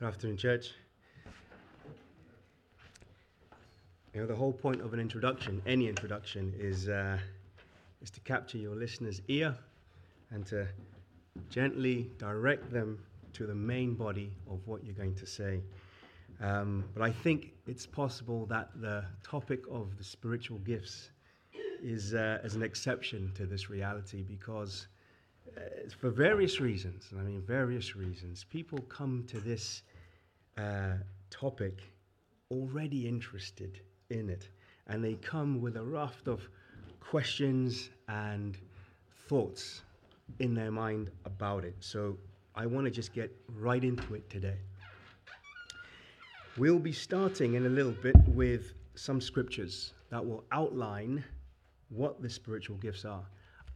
Good afternoon, church. You know, the whole point of an introduction, any introduction, is, uh, is to capture your listener's ear and to gently direct them to the main body of what you're going to say. Um, but I think it's possible that the topic of the spiritual gifts is, uh, is an exception to this reality because, uh, for various reasons, and I mean, various reasons, people come to this uh, topic already interested in it. And they come with a raft of questions and thoughts in their mind about it. So I want to just get right into it today. We'll be starting in a little bit with some scriptures that will outline what the spiritual gifts are.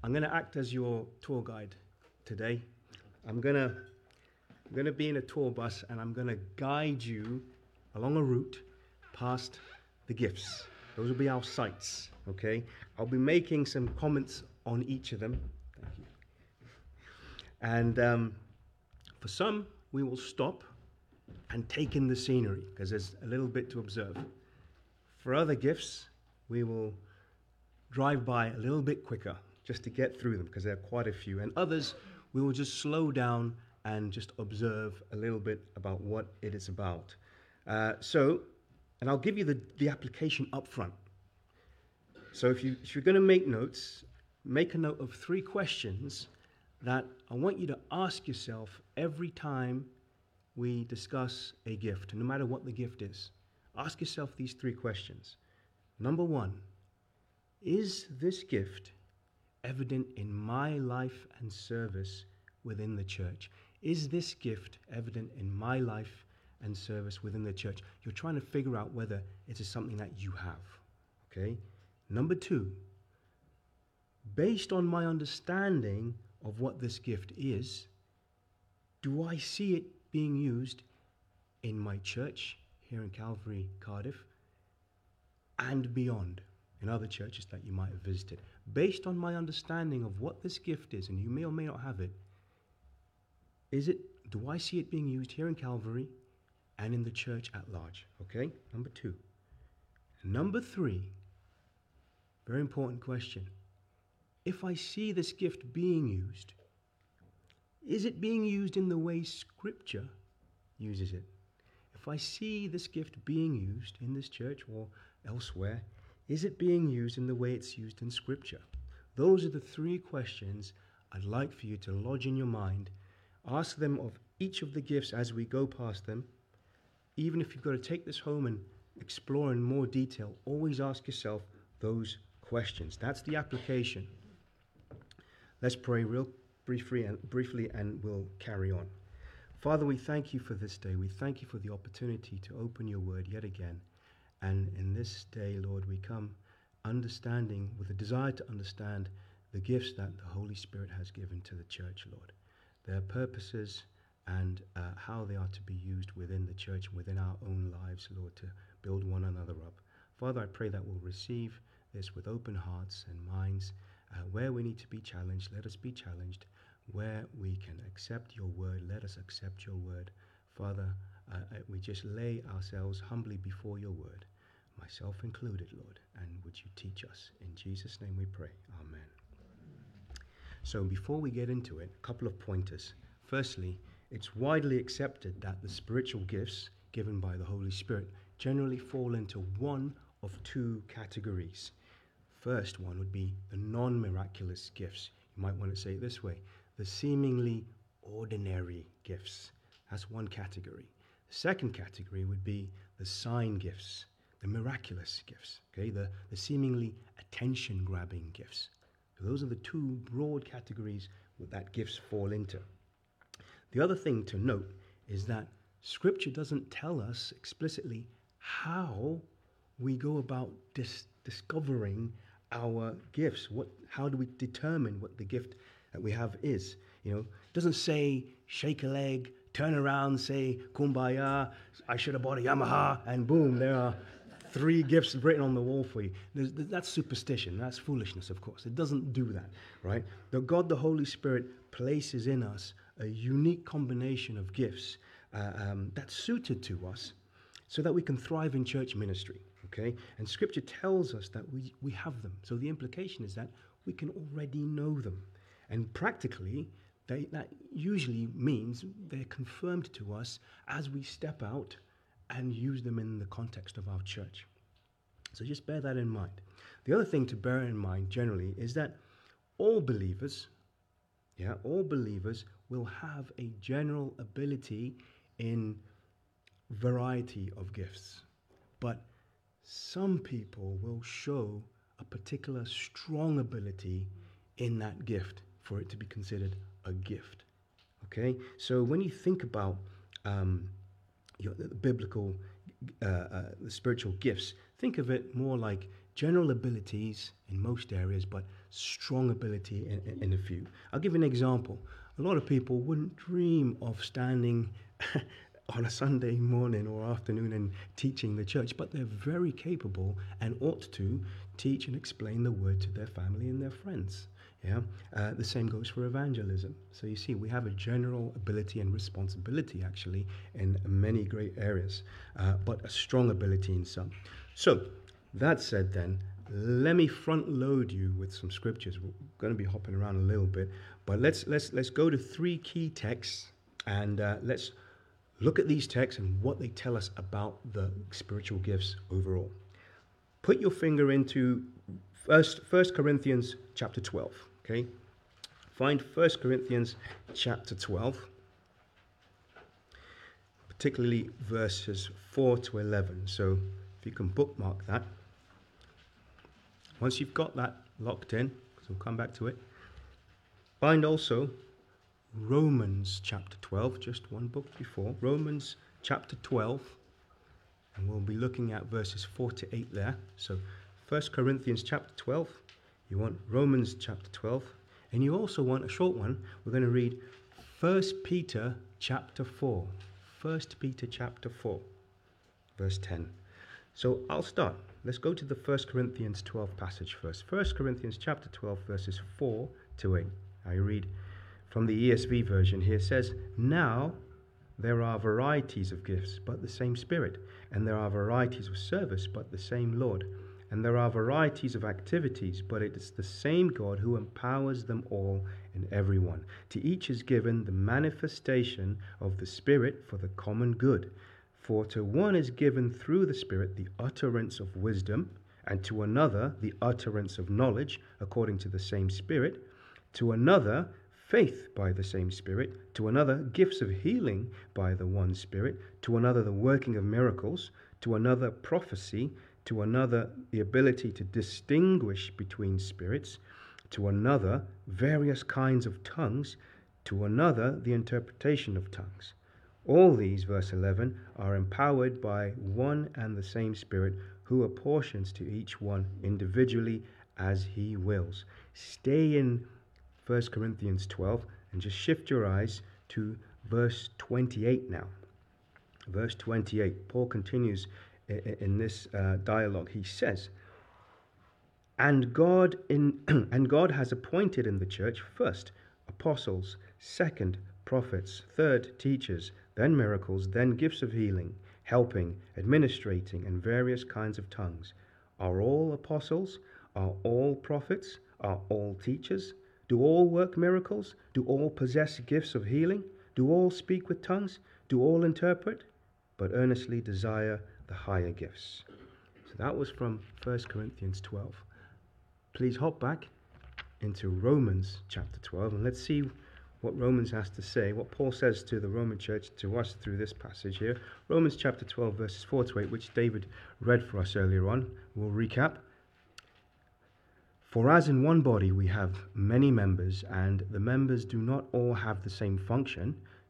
I'm going to act as your tour guide today. I'm going to I'm going to be in a tour bus and I'm going to guide you along a route past the gifts. Those will be our sites, okay? I'll be making some comments on each of them. Thank you. And um, for some, we will stop and take in the scenery because there's a little bit to observe. For other gifts, we will drive by a little bit quicker just to get through them because there are quite a few. And others, we will just slow down and just observe a little bit about what it is about. Uh, so, and I'll give you the, the application up front. So, if, you, if you're going to make notes, make a note of three questions that I want you to ask yourself every time we discuss a gift, no matter what the gift is. Ask yourself these three questions. Number one, is this gift evident in my life and service within the church? Is this gift evident in my life and service within the church? You're trying to figure out whether it is something that you have. Okay? Number two, based on my understanding of what this gift is, do I see it being used in my church here in Calvary, Cardiff, and beyond in other churches that you might have visited? Based on my understanding of what this gift is, and you may or may not have it, is it, do I see it being used here in Calvary and in the church at large? Okay, number two. Number three, very important question. If I see this gift being used, is it being used in the way Scripture uses it? If I see this gift being used in this church or elsewhere, is it being used in the way it's used in Scripture? Those are the three questions I'd like for you to lodge in your mind Ask them of each of the gifts as we go past them. Even if you've got to take this home and explore in more detail, always ask yourself those questions. That's the application. Let's pray real briefly and briefly and we'll carry on. Father, we thank you for this day. We thank you for the opportunity to open your word yet again. And in this day, Lord, we come understanding with a desire to understand the gifts that the Holy Spirit has given to the church, Lord their purposes, and uh, how they are to be used within the church, within our own lives, Lord, to build one another up. Father, I pray that we'll receive this with open hearts and minds. Uh, where we need to be challenged, let us be challenged. Where we can accept your word, let us accept your word. Father, uh, uh we just lay ourselves humbly before your word, myself included, Lord, and would you teach us? In Jesus' name we pray. Amen. So before we get into it, a couple of pointers. Firstly, it's widely accepted that the spiritual gifts given by the Holy Spirit generally fall into one of two categories. First one would be the non miraculous gifts. You might want to say it this way the seemingly ordinary gifts. That's one category. The second category would be the sign gifts, the miraculous gifts, okay, the, the seemingly attention grabbing gifts. Those are the two broad categories that gifts fall into. The other thing to note is that Scripture doesn't tell us explicitly how we go about dis- discovering our gifts. What, how do we determine what the gift that we have is? You know, it doesn't say shake a leg, turn around, say kumbaya, I should have bought a Yamaha, and boom, there are three gifts written on the wall for you. There's, that's superstition. That's foolishness, of course. It doesn't do that, right? The God, the Holy Spirit, places in us a unique combination of gifts uh, um, that's suited to us so that we can thrive in church ministry. Okay? And scripture tells us that we, we have them. So the implication is that we can already know them. And practically, they, that usually means they're confirmed to us as we step out and use them in the context of our church. So just bear that in mind. The other thing to bear in mind generally is that all believers, yeah, all believers will have a general ability in variety of gifts. But some people will show a particular strong ability in that gift for it to be considered a gift. Okay? So when you think about um, biblical, uh, uh, the spiritual gifts, think of it more like general abilities in most areas, but strong ability in, in, in a few. I'll give you an example. A lot of people wouldn't dream of standing on a Sunday morning or afternoon and teaching the church, but they're very capable and ought to teach and explain the word to their family and their friends. Yeah, uh, the same goes for evangelism. So you see, we have a general ability and responsibility actually in many great areas, uh, but a strong ability in some. So that said, then let me front load you with some scriptures. We're going to be hopping around a little bit, but let's let's let's go to three key texts and uh, let's look at these texts and what they tell us about the spiritual gifts overall. Put your finger into first First Corinthians chapter 12. Okay? Find 1 Corinthians chapter 12, particularly verses 4 to 11. So if you can bookmark that. Once you've got that locked in, because we'll come back to it, find also Romans chapter 12, just one book before. Romans chapter 12, and we'll be looking at verses 4 to 8 there. So 1 Corinthians chapter 12, you want Romans chapter 12, and you also want a short one. We're going to read 1 Peter chapter 4. 1 Peter chapter 4, verse 10. So I'll start. Let's go to the 1 Corinthians 12 passage first. 1 Corinthians chapter 12, verses 4 to 8. I read from the ESV version here says, Now there are varieties of gifts, but the same Spirit, and there are varieties of service, but the same Lord and there are varieties of activities, but it is the same God who empowers them all in everyone. To each is given the manifestation of the Spirit for the common good. For to one is given through the Spirit the utterance of wisdom, and to another the utterance of knowledge according to the same Spirit, to another faith by the same Spirit, to another gifts of healing by the one Spirit, to another the working of miracles, to another prophecy to another the ability to distinguish between spirits, to another various kinds of tongues, to another the interpretation of tongues. All these, verse 11, are empowered by one and the same Spirit who apportions to each one individually as he wills. Stay in 1 Corinthians 12 and just shift your eyes to verse 28 now. Verse 28, Paul continues in this uh, dialogue, he says, and God in and God has appointed in the church first apostles, second prophets, third teachers, then miracles, then gifts of healing, helping, administrating, and various kinds of tongues. Are all apostles? Are all prophets? Are all teachers? Do all work miracles? Do all possess gifts of healing? Do all speak with tongues? Do all interpret? But earnestly desire the higher gifts. So that was from 1 Corinthians 12. Please hop back into Romans chapter 12 and let's see what Romans has to say, what Paul says to the Roman church, to us through this passage here. Romans chapter 12, verses 4 to 8, which David read for us earlier on. We'll recap. For as in one body we have many members, and the members do not all have the same function,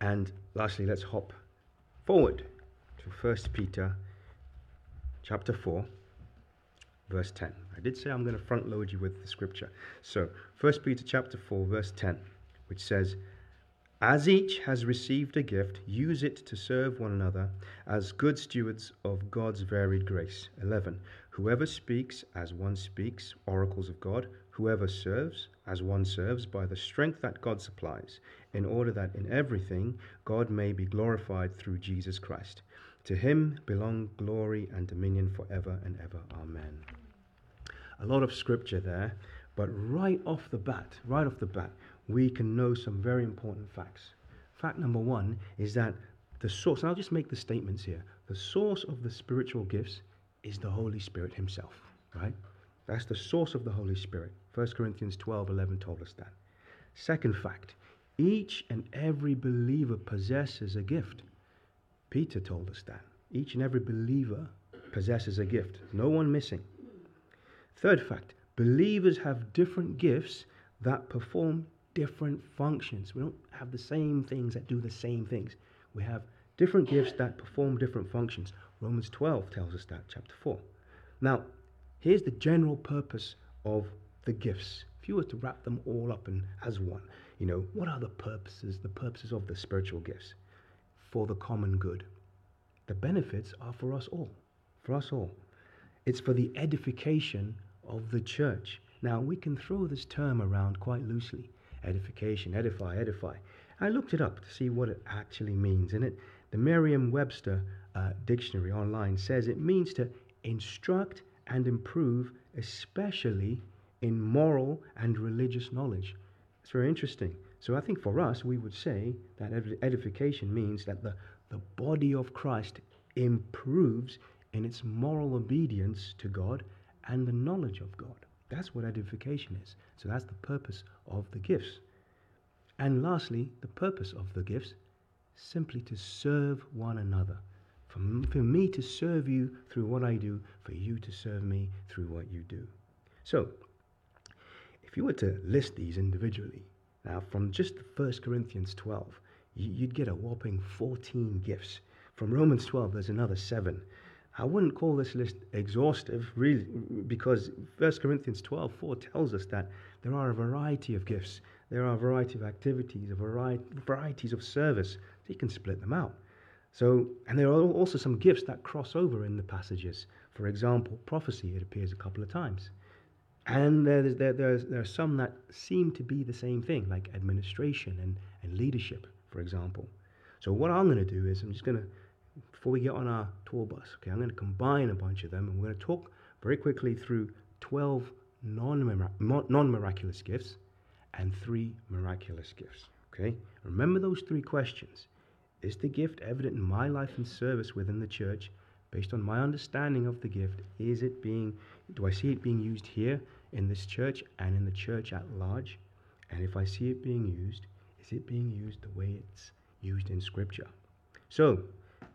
And lastly, let's hop forward to 1 Peter chapter 4, verse 10. I did say I'm going to front load you with the scripture. So, 1 Peter chapter 4, verse 10, which says, As each has received a gift, use it to serve one another as good stewards of God's varied grace. 11. Whoever speaks as one speaks, oracles of God. Whoever serves as one serves by the strength that God supplies, in order that in everything God may be glorified through Jesus Christ. To him belong glory and dominion forever and ever. Amen. A lot of scripture there, but right off the bat, right off the bat, we can know some very important facts. Fact number one is that the source, and I'll just make the statements here the source of the spiritual gifts is the Holy Spirit Himself, right? That's the source of the Holy Spirit. 1 Corinthians 12 11 told us that. Second fact each and every believer possesses a gift. Peter told us that. Each and every believer possesses a gift, no one missing. Third fact believers have different gifts that perform different functions. We don't have the same things that do the same things. We have different gifts that perform different functions. Romans 12 tells us that, chapter 4. Now, here's the general purpose of the gifts. If you were to wrap them all up in, as one, you know, what are the purposes, the purposes of the spiritual gifts? For the common good. The benefits are for us all. For us all. It's for the edification of the church. Now, we can throw this term around quite loosely edification, edify, edify. I looked it up to see what it actually means, and it, the Merriam Webster uh, dictionary online says it means to instruct and improve, especially in moral and religious knowledge. It's very interesting. So I think for us, we would say that edification means that the, the body of Christ improves in its moral obedience to God and the knowledge of God. That's what edification is. So that's the purpose of the gifts. And lastly, the purpose of the gifts simply to serve one another. For, for me to serve you through what I do, for you to serve me through what you do. So, if you were to list these individually, now from just 1 Corinthians 12, you'd get a whopping 14 gifts. From Romans 12, there's another seven. I wouldn't call this list exhaustive, really, because 1 Corinthians 12, 4 tells us that there are a variety of gifts, there are a variety of activities, a variety, varieties of service. So you can split them out. So, and there are also some gifts that cross over in the passages. For example, prophecy, it appears a couple of times. And there's, there, there's, there are some that seem to be the same thing, like administration and, and leadership, for example. So what I'm going to do is I'm just going to, before we get on our tour bus, okay, I'm going to combine a bunch of them and we're going to talk very quickly through 12 non-miraculous gifts and three miraculous gifts. Okay? Remember those three questions. Is the gift evident in my life and service within the church? Based on my understanding of the gift, is it being do I see it being used here in this church and in the church at large? And if I see it being used, is it being used the way it's used in Scripture? So,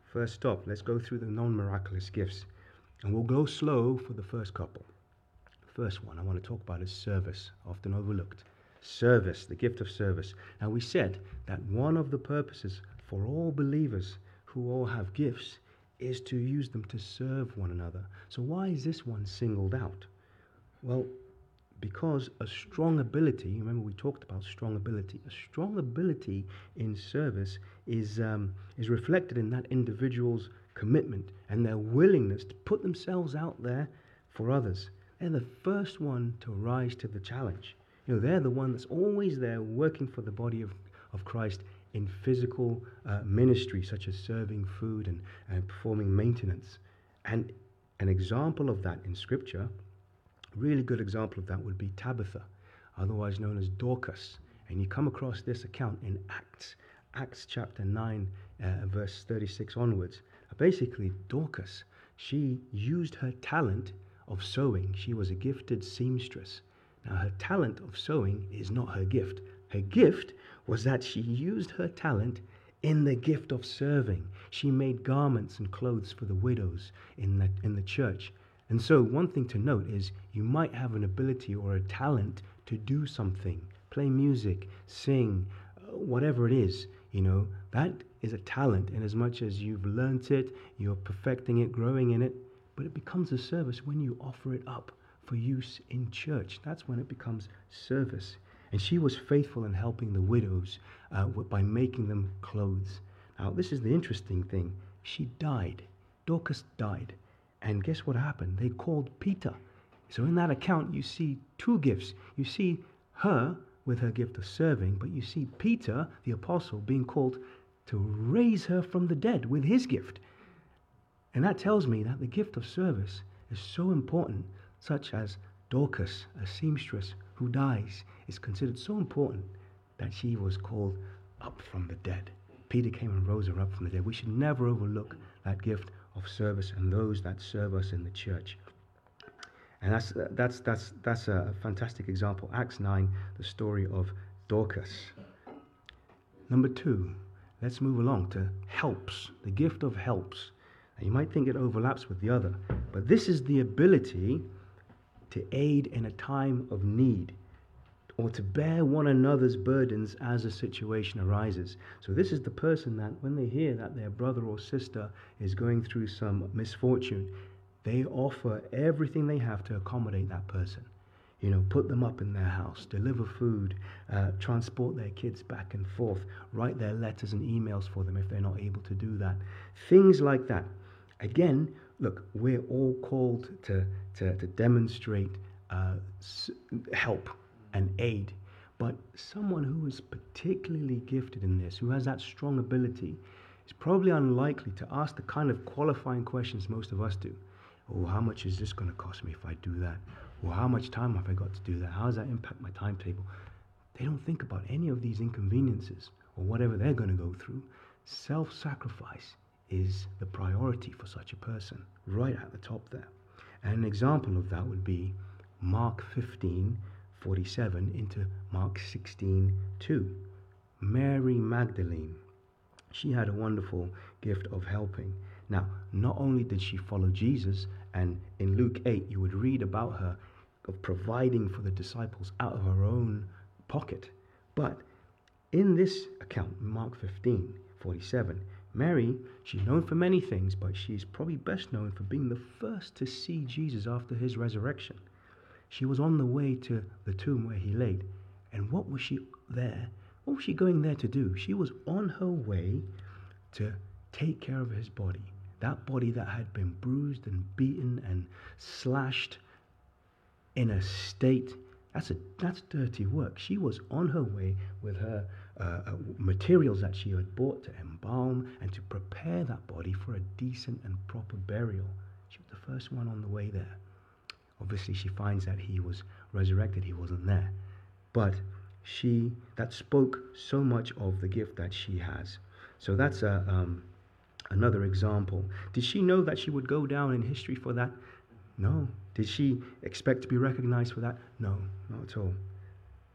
first stop, let's go through the non miraculous gifts. And we'll go slow for the first couple. First one I want to talk about is service, often overlooked. Service, the gift of service. Now, we said that one of the purposes for all believers who all have gifts is to use them to serve one another. So, why is this one singled out? Well, because a strong ability, remember we talked about strong ability, a strong ability in service is, um, is reflected in that individual's commitment and their willingness to put themselves out there for others. They're the first one to rise to the challenge. You know, they're the one that's always there working for the body of, of Christ in physical uh, ministry, such as serving food and, and performing maintenance. And an example of that in Scripture, a really good example of that would be Tabitha, otherwise known as Dorcas. And you come across this account in Acts, Acts chapter 9, uh, verse 36 onwards. Basically, Dorcas, she used her talent of sewing. She was a gifted seamstress. Now, her talent of sewing is not her gift. Her gift was that she used her talent in the gift of serving. She made garments and clothes for the widows in the, in the church. And so, one thing to note is you might have an ability or a talent to do something play music, sing, uh, whatever it is, you know, that is a talent, in as much as you've learnt it, you're perfecting it, growing in it, but it becomes a service when you offer it up for use in church. That's when it becomes service. And she was faithful in helping the widows uh, by making them clothes. Now, this is the interesting thing. She died. Dorcas died. And guess what happened? They called Peter. So in that account, you see two gifts. You see her with her gift of serving, but you see Peter, the apostle, being called to raise her from the dead with his gift. And that tells me that the gift of service is so important, such as Dorcas, a seamstress who dies, is considered so important that she was called up from the dead. Peter came and rose her up from the dead. We should never overlook that gift of service and those that serve us in the church. And that's, that's, that's, that's a fantastic example. Acts 9, the story of Dorcas. Number two, let's move along to helps, the gift of helps. And you might think it overlaps with the other, but this is the ability to aid in a time of need or to bear one another's burdens as a situation arises. So, this is the person that, when they hear that their brother or sister is going through some misfortune, they offer everything they have to accommodate that person. You know, put them up in their house, deliver food, uh, transport their kids back and forth, write their letters and emails for them if they're not able to do that. Things like that. Again, look, we're all called to, to, to demonstrate uh, help and aid. But someone who is particularly gifted in this, who has that strong ability, is probably unlikely to ask the kind of qualifying questions most of us do. Oh, how much is this going to cost me if I do that? Or how much time have I got to do that? How does that impact my timetable? They don't think about any of these inconveniences or whatever they're going to go through. Self sacrifice is the priority for such a person, right at the top there. And an example of that would be Mark 15 47 into Mark 16 2. Mary Magdalene. She had a wonderful gift of helping. Now, not only did she follow Jesus, and in Luke 8, you would read about her of providing for the disciples out of her own pocket. But in this account, Mark 15 47, Mary, she's known for many things, but she's probably best known for being the first to see Jesus after his resurrection. She was on the way to the tomb where he laid. And what was she there? What was she going there to do? She was on her way to take care of his body, that body that had been bruised and beaten and slashed in a state that's a that's dirty work she was on her way with her uh, uh, materials that she had bought to embalm and to prepare that body for a decent and proper burial she was the first one on the way there obviously she finds that he was resurrected he wasn't there but she that spoke so much of the gift that she has so that's a um, another example. Did she know that she would go down in history for that? No. Did she expect to be recognized for that? No, not at all.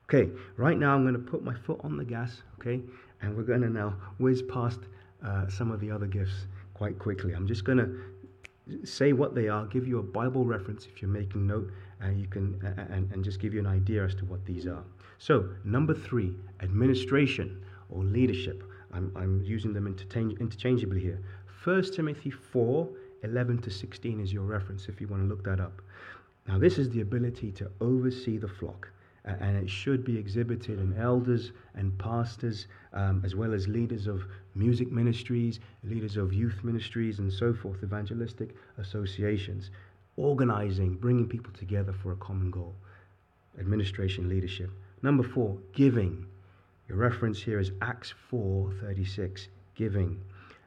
Okay, right now I'm going to put my foot on the gas, okay, and we're going to now whiz past uh, some of the other gifts quite quickly. I'm just going to say what they are, give you a Bible reference if you're making note, and you can and, and just give you an idea as to what these are. So, number three, administration or leadership. I'm, I'm using them interchange, interchangeably here. 1 Timothy 4 11 to 16 is your reference if you want to look that up. Now, this is the ability to oversee the flock, and it should be exhibited in elders and pastors, um, as well as leaders of music ministries, leaders of youth ministries, and so forth, evangelistic associations, organizing, bringing people together for a common goal. Administration leadership. Number four, giving. Your reference here is Acts 4:36, giving.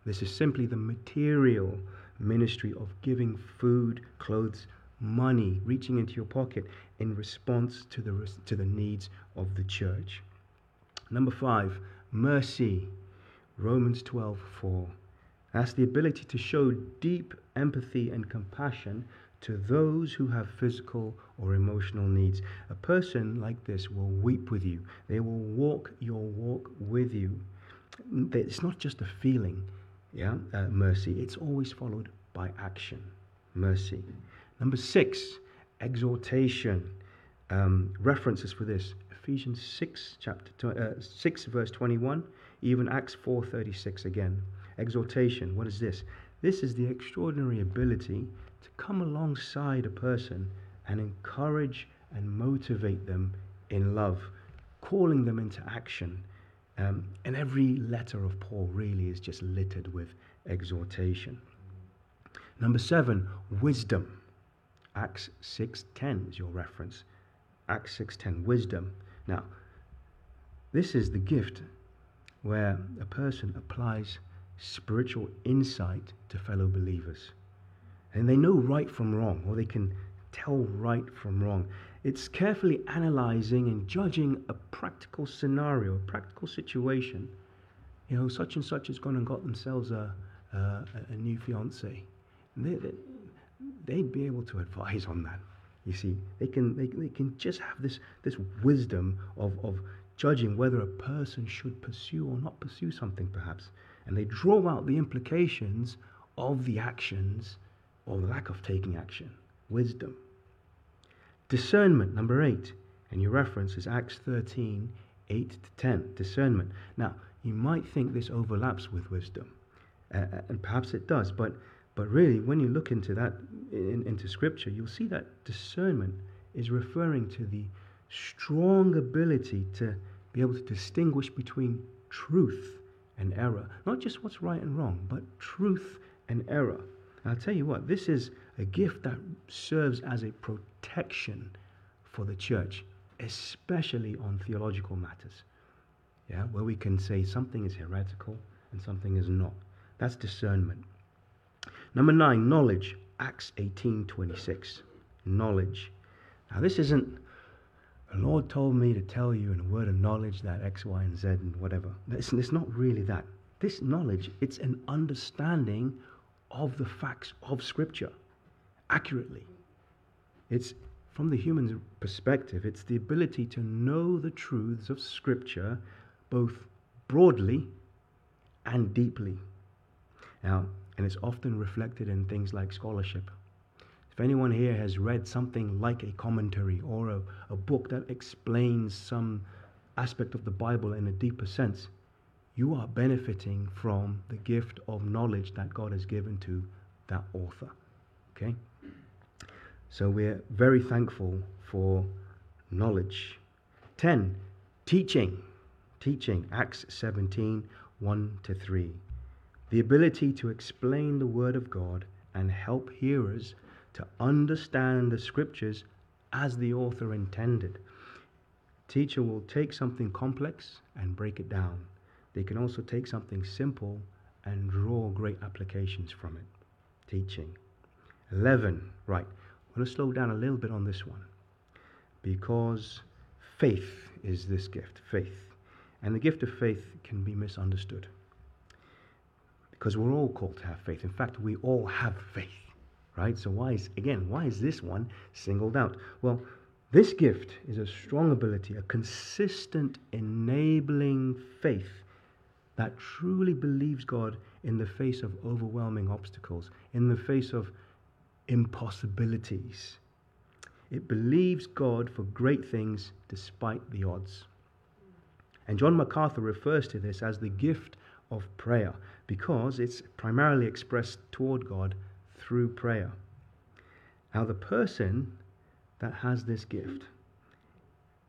This is simply the material ministry of giving food, clothes, money, reaching into your pocket in response to the, to the needs of the church. Number five, mercy. Romans 12:4. That's the ability to show deep empathy and compassion to those who have physical or emotional needs. A person like this will weep with you, they will walk your walk with you. It's not just a feeling, yeah, uh, mercy, it's always followed by action. Mercy. Number six, exhortation. Um, references for this Ephesians 6, chapter uh, 6, verse 21. Even Acts 4:36 again. Exhortation, what is this? This is the extraordinary ability to come alongside a person and encourage and motivate them in love, calling them into action. Um, and every letter of Paul really is just littered with exhortation. Number seven, wisdom. Acts 6.10 is your reference. Acts 6.10, wisdom. Now, this is the gift where a person applies spiritual insight to fellow believers. And they know right from wrong, or they can tell right from wrong. It's carefully analyzing and judging a practical scenario, a practical situation. You know, such and such has gone and got themselves a, a, a new fiance. And they, they, they'd be able to advise on that. You see, they can, they, they can just have this, this wisdom of, of judging whether a person should pursue or not pursue something, perhaps. And they draw out the implications of the actions or the lack of taking action. Wisdom. Discernment, number eight. And your reference is Acts 13, 8 to 10. Discernment. Now, you might think this overlaps with wisdom, uh, and perhaps it does, but, but really, when you look into that, in, into Scripture, you'll see that discernment is referring to the strong ability to be able to distinguish between truth and error. Not just what's right and wrong, but truth and error. And I'll tell you what, this is a gift that serves as a protection for the church, especially on theological matters. Yeah, where we can say something is heretical and something is not. That's discernment. Number nine, knowledge. Acts 18:26. Knowledge. Now this isn't the Lord told me to tell you in a word of knowledge that X, Y, and Z and whatever. It's, it's not really that. This knowledge, it's an understanding of the facts of Scripture accurately. It's from the human perspective, it's the ability to know the truths of Scripture both broadly and deeply. Now, and it's often reflected in things like scholarship. If anyone here has read something like a commentary or a, a book that explains some aspect of the Bible in a deeper sense, you are benefiting from the gift of knowledge that God has given to that author. Okay? So we're very thankful for knowledge. 10. Teaching. Teaching. Acts 17 1 to 3. The ability to explain the Word of God and help hearers to understand the scriptures as the author intended. Teacher will take something complex and break it down. They can also take something simple and draw great applications from it. Teaching. 11. Right. I'm going to slow down a little bit on this one because faith is this gift. Faith. And the gift of faith can be misunderstood because we're all called to have faith. In fact, we all have faith right? So why is, again, why is this one singled out? Well, this gift is a strong ability, a consistent enabling faith that truly believes God in the face of overwhelming obstacles, in the face of impossibilities. It believes God for great things despite the odds. And John MacArthur refers to this as the gift of prayer because it's primarily expressed toward God through prayer. Now, the person that has this gift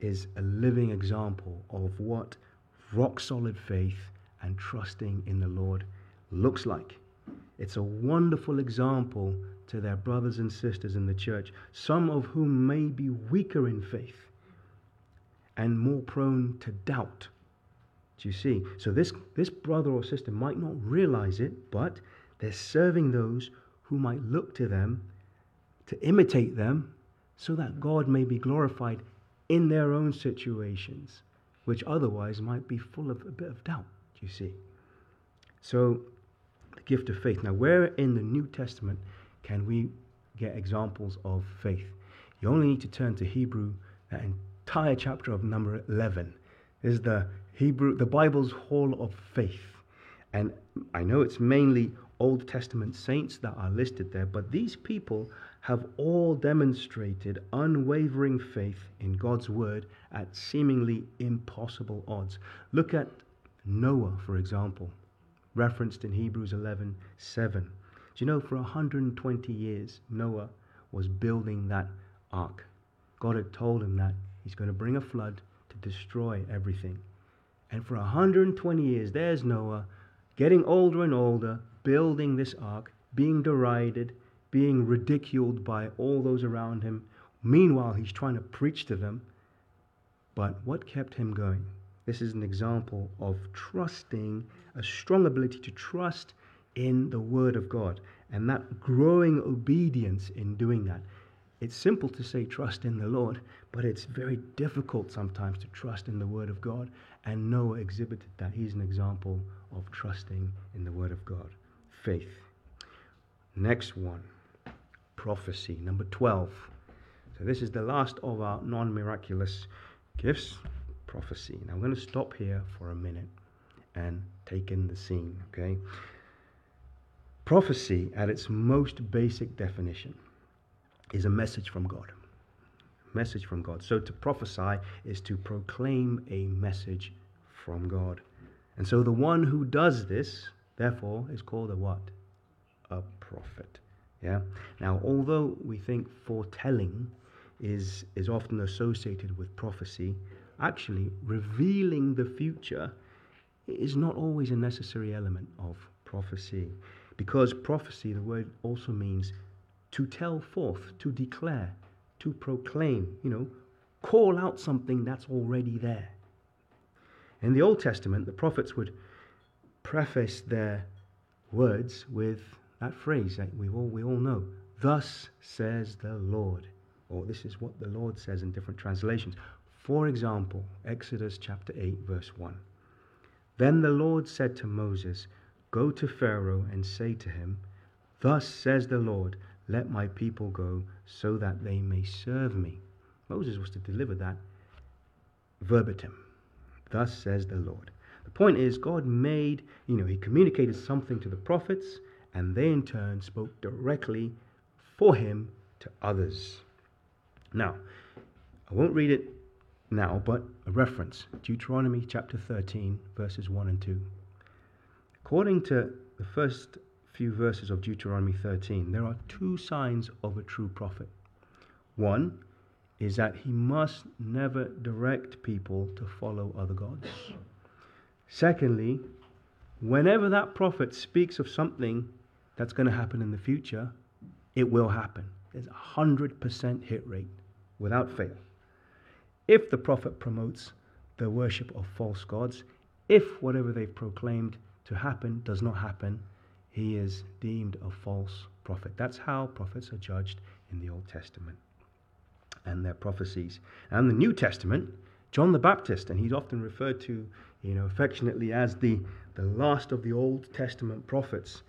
is a living example of what rock solid faith and trusting in the Lord looks like. It's a wonderful example to their brothers and sisters in the church, some of whom may be weaker in faith and more prone to doubt. Do you see? So this, this brother or sister might not realize it, but they're serving those who might look to them to imitate them so that God may be glorified in their own situations, which otherwise might be full of a bit of doubt, you see. So, the gift of faith. Now, where in the New Testament can we get examples of faith? You only need to turn to Hebrew, that entire chapter of number 11 is the Hebrew, the Bible's hall of faith. And I know it's mainly Old Testament saints that are listed there, but these people have all demonstrated unwavering faith in God's word at seemingly impossible odds. Look at Noah, for example, referenced in Hebrews 11 7. Do you know for 120 years Noah was building that ark? God had told him that he's going to bring a flood destroy everything. And for 120 years, there's Noah getting older and older, building this ark, being derided, being ridiculed by all those around him. Meanwhile, he's trying to preach to them. But what kept him going? This is an example of trusting, a strong ability to trust in the Word of God, and that growing obedience in doing that. It's simple to say trust in the Lord, but it's very difficult sometimes to trust in the Word of God. And Noah exhibited that. He's an example of trusting in the Word of God. Faith. Next one prophecy. Number 12. So, this is the last of our non miraculous gifts prophecy. Now, I'm going to stop here for a minute and take in the scene, okay? Prophecy, at its most basic definition, is a message from God. Message from God. So to prophesy is to proclaim a message from God. And so the one who does this, therefore, is called a what? A prophet. Yeah? Now, although we think foretelling is, is often associated with prophecy, actually revealing the future is not always a necessary element of prophecy. Because prophecy, the word also means to tell forth, to declare, to proclaim, you know, call out something that's already there. In the Old Testament, the prophets would preface their words with that phrase that we all, we all know Thus says the Lord. Or this is what the Lord says in different translations. For example, Exodus chapter 8, verse 1. Then the Lord said to Moses, Go to Pharaoh and say to him, Thus says the Lord, let my people go so that they may serve me. Moses was to deliver that verbatim. Thus says the Lord. The point is, God made, you know, He communicated something to the prophets, and they in turn spoke directly for Him to others. Now, I won't read it now, but a reference Deuteronomy chapter 13, verses 1 and 2. According to the first few verses of Deuteronomy 13, there are two signs of a true prophet. One is that he must never direct people to follow other gods. Secondly, whenever that prophet speaks of something that's going to happen in the future, it will happen. There's a 100% hit rate without fail. If the prophet promotes the worship of false gods, if whatever they've proclaimed to happen does not happen, he is deemed a false prophet. That's how prophets are judged in the Old Testament and their prophecies. And the New Testament, John the Baptist, and he's often referred to, you know, affectionately as the, the last of the Old Testament prophets.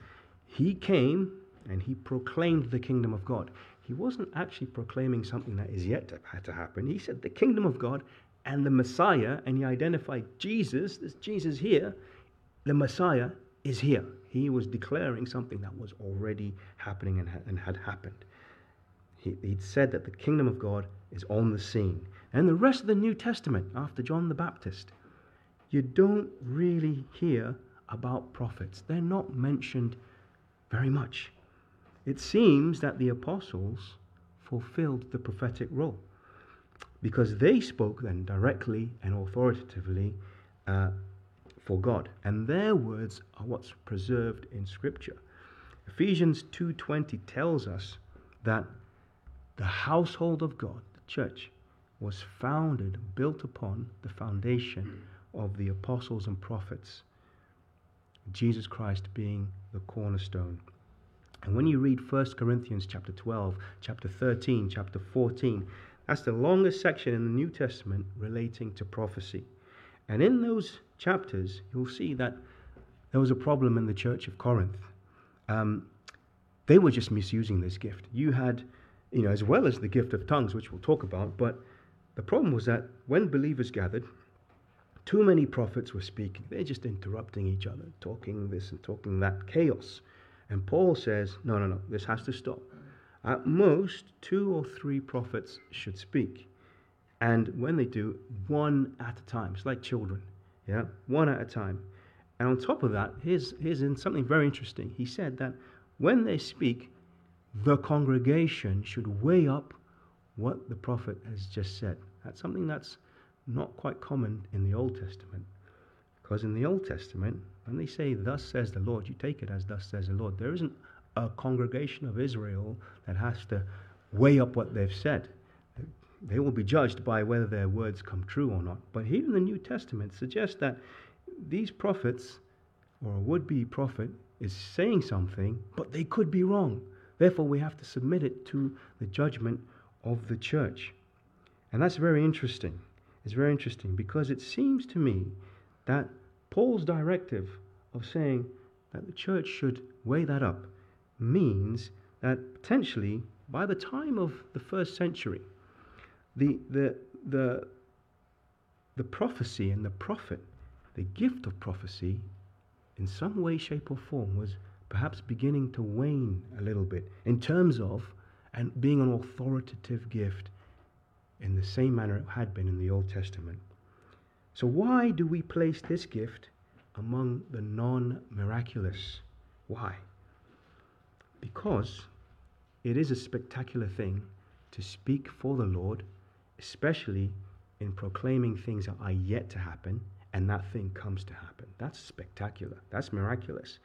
He came and he proclaimed the kingdom of God. He wasn't actually proclaiming something that is yet to, to happen. He said the kingdom of God and the Messiah, and he identified Jesus, this Jesus here, the Messiah is here. He was declaring something that was already happening and, ha- and had happened. He, he'd said that the kingdom of God is on the scene. And the rest of the New Testament, after John the Baptist, you don't really hear about prophets. They're not mentioned very much. It seems that the apostles fulfilled the prophetic role because they spoke then directly and authoritatively uh, for God, and their words are what's preserved in Scripture. Ephesians 2:20 tells us that the household of God, the church, was founded, built upon the foundation of the apostles and prophets, Jesus Christ being the cornerstone. And when you read 1 Corinthians chapter 12, chapter 13, chapter 14, that's the longest section in the New Testament relating to prophecy. And in those chapters, you'll see that there was a problem in the church of Corinth. Um, they were just misusing this gift. You had, you know, as well as the gift of tongues, which we'll talk about, but the problem was that when believers gathered, too many prophets were speaking. They're just interrupting each other, talking this and talking that. Chaos. And Paul says, no, no, no, this has to stop. At most, two or three prophets should speak. And when they do, one at a time. It's like children. Yeah, one at a time. And on top of that, here's, here's in something very interesting. He said that when they speak, the congregation should weigh up what the prophet has just said. That's something that's not quite common in the Old Testament. Because in the Old Testament, when they say, Thus says the Lord, you take it as Thus says the Lord. There isn't a congregation of Israel that has to weigh up what they've said. They will be judged by whether their words come true or not. But here in the New Testament suggests that these prophets, or a would be prophet, is saying something, but they could be wrong. Therefore, we have to submit it to the judgment of the church. And that's very interesting. It's very interesting because it seems to me that Paul's directive of saying that the church should weigh that up means that potentially by the time of the first century, the, the, the, the prophecy and the prophet, the gift of prophecy, in some way, shape, or form, was perhaps beginning to wane a little bit in terms of and being an authoritative gift in the same manner it had been in the Old Testament. So, why do we place this gift among the non miraculous? Why? Because it is a spectacular thing to speak for the Lord, especially in proclaiming things that are yet to happen and that thing comes to happen. That's spectacular. That's miraculous.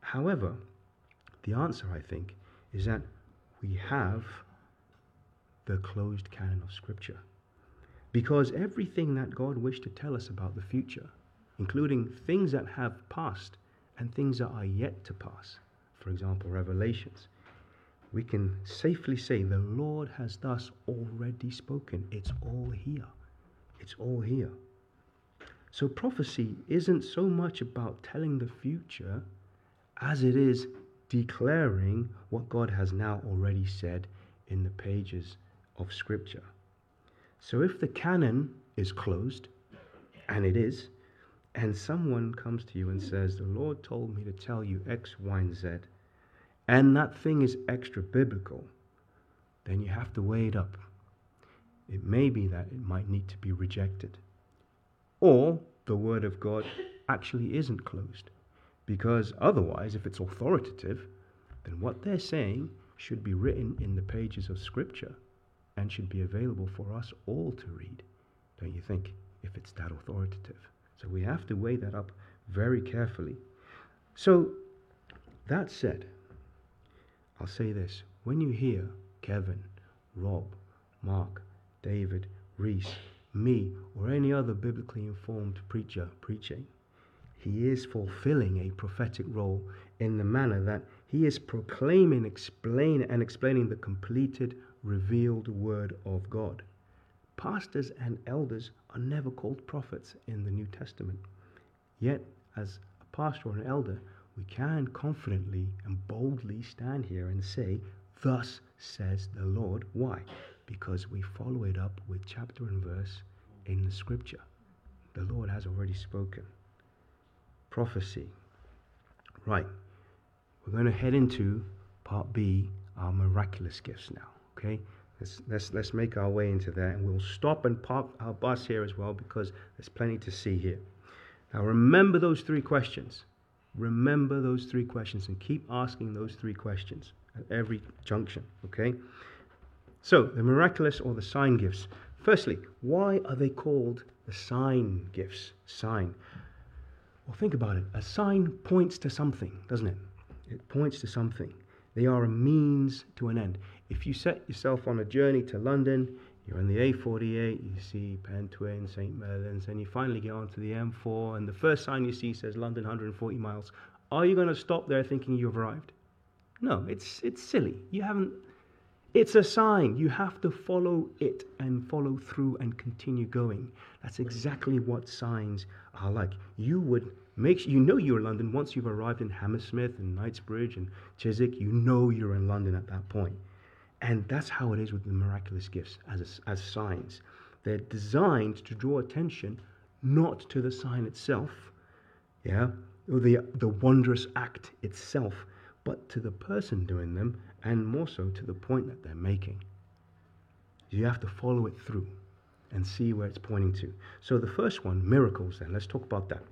However, the answer, I think, is that we have the closed canon of Scripture. Because everything that God wished to tell us about the future, including things that have passed and things that are yet to pass, for example, Revelations, we can safely say the Lord has thus already spoken. It's all here. It's all here. So prophecy isn't so much about telling the future as it is declaring what God has now already said in the pages of Scripture. So if the canon is closed, and it is, and someone comes to you and says, The Lord told me to tell you X, Y, and Z, and that thing is extra biblical, then you have to weigh it up. It may be that it might need to be rejected. Or the Word of God actually isn't closed. Because otherwise, if it's authoritative, then what they're saying should be written in the pages of Scripture and should be available for us all to read, don't you think, if it's that authoritative? So we have to weigh that up very carefully. So, that said, I'll say this. When you hear Kevin, Rob, Mark, David, Reese, me, or any other biblically informed preacher preaching, he is fulfilling a prophetic role in the manner that he is proclaiming, explain, and explaining the completed, revealed word of God. Pastors and elders are never called prophets in the New Testament. Yet, as a pastor or an elder, we can confidently and boldly stand here and say, Thus says the Lord. Why? Because we follow it up with chapter and verse in the scripture. The Lord has already spoken. Prophecy. Right. We're going to head into part B, our miraculous gifts now. Okay? Let's, let's, let's make our way into that. And we'll stop and park our bus here as well because there's plenty to see here. Now, remember those three questions. Remember those three questions and keep asking those three questions at every junction, okay? So, the miraculous or the sign gifts. Firstly, why are they called the sign gifts? Sign. Well, think about it. A sign points to something, doesn't it? It points to something. They are a means to an end. If you set yourself on a journey to London, you're on the A48, you see Pentwyn, St. Mellons, and you finally get onto the M4, and the first sign you see says London 140 miles. Are you going to stop there thinking you've arrived? No, it's, it's silly. You haven't. It's a sign. You have to follow it and follow through and continue going. That's exactly what signs are like. You would make you know you're in London once you've arrived in Hammersmith and Knightsbridge and Chiswick. You know you're in London at that point. And that's how it is with the miraculous gifts as, as signs. They're designed to draw attention not to the sign itself, yeah, or the, the wondrous act itself, but to the person doing them and more so to the point that they're making. You have to follow it through. and see where it's pointing to. So, the first one, miracles, then, let's talk about that.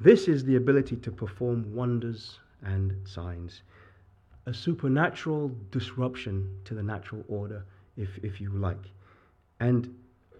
This is the ability to perform wonders and signs, a supernatural disruption to the natural order, if, if you like. And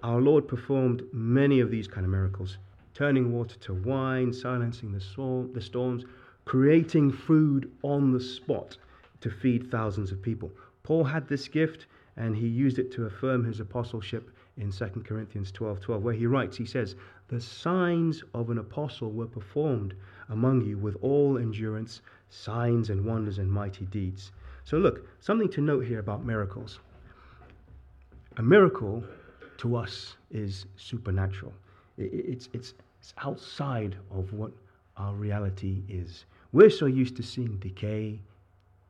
our Lord performed many of these kind of miracles, turning water to wine, silencing the, storm, the storms, creating food on the spot to feed thousands of people. Paul had this gift and he used it to affirm his apostleship in 2 Corinthians 12 12, where he writes, he says, The signs of an apostle were performed among you with all endurance, signs and wonders and mighty deeds. So, look, something to note here about miracles. A miracle to us is supernatural, it's, it's, it's outside of what our reality is. We're so used to seeing decay,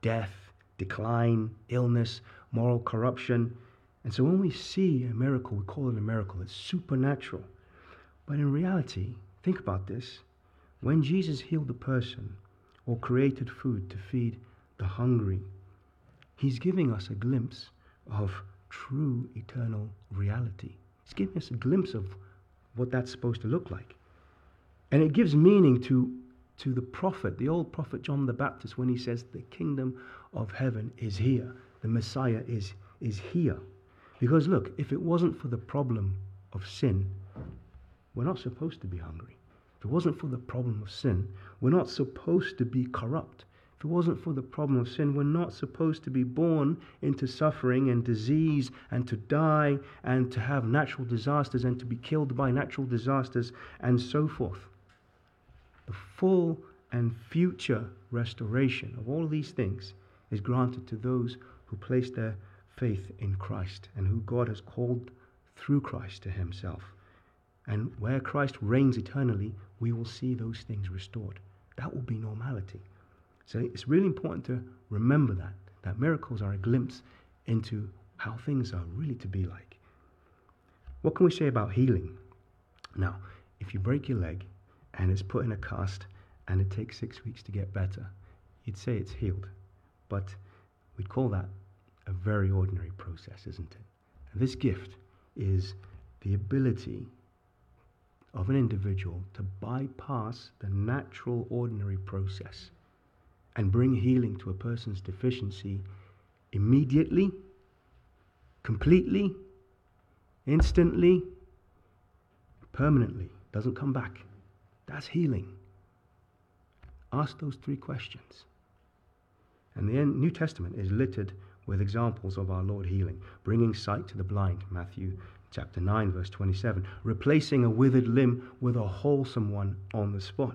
death, decline, illness, moral corruption. And so when we see a miracle, we call it a miracle. It's supernatural. But in reality, think about this. When Jesus healed a person or created food to feed the hungry, he's giving us a glimpse of true eternal reality. He's giving us a glimpse of what that's supposed to look like. And it gives meaning to, to the prophet, the old prophet John the Baptist, when he says, The kingdom of heaven is here. The Messiah is, is here. Because look, if it wasn't for the problem of sin, we're not supposed to be hungry. It wasn't for the problem of sin, we're not supposed to be corrupt. If it wasn't for the problem of sin, we're not supposed to be born into suffering and disease and to die and to have natural disasters and to be killed by natural disasters and so forth. The full and future restoration of all these things is granted to those who place their faith in Christ and who God has called through Christ to himself. And where Christ reigns eternally, we will see those things restored. That will be normality. So it's really important to remember that, that miracles are a glimpse into how things are really to be like. What can we say about healing? Now, if you break your leg and it's put in a cast and it takes six weeks to get better, you'd say it's healed. But we'd call that a very ordinary process, isn't it? And this gift is the ability of an individual to bypass the natural, ordinary process and bring healing to a person's deficiency immediately, completely, instantly, permanently. Doesn't come back. That's healing. Ask those three questions. And the New Testament is littered with examples of our Lord healing, bringing sight to the blind, Matthew chapter 9, verse 27, replacing a withered limb with a wholesome one on the spot,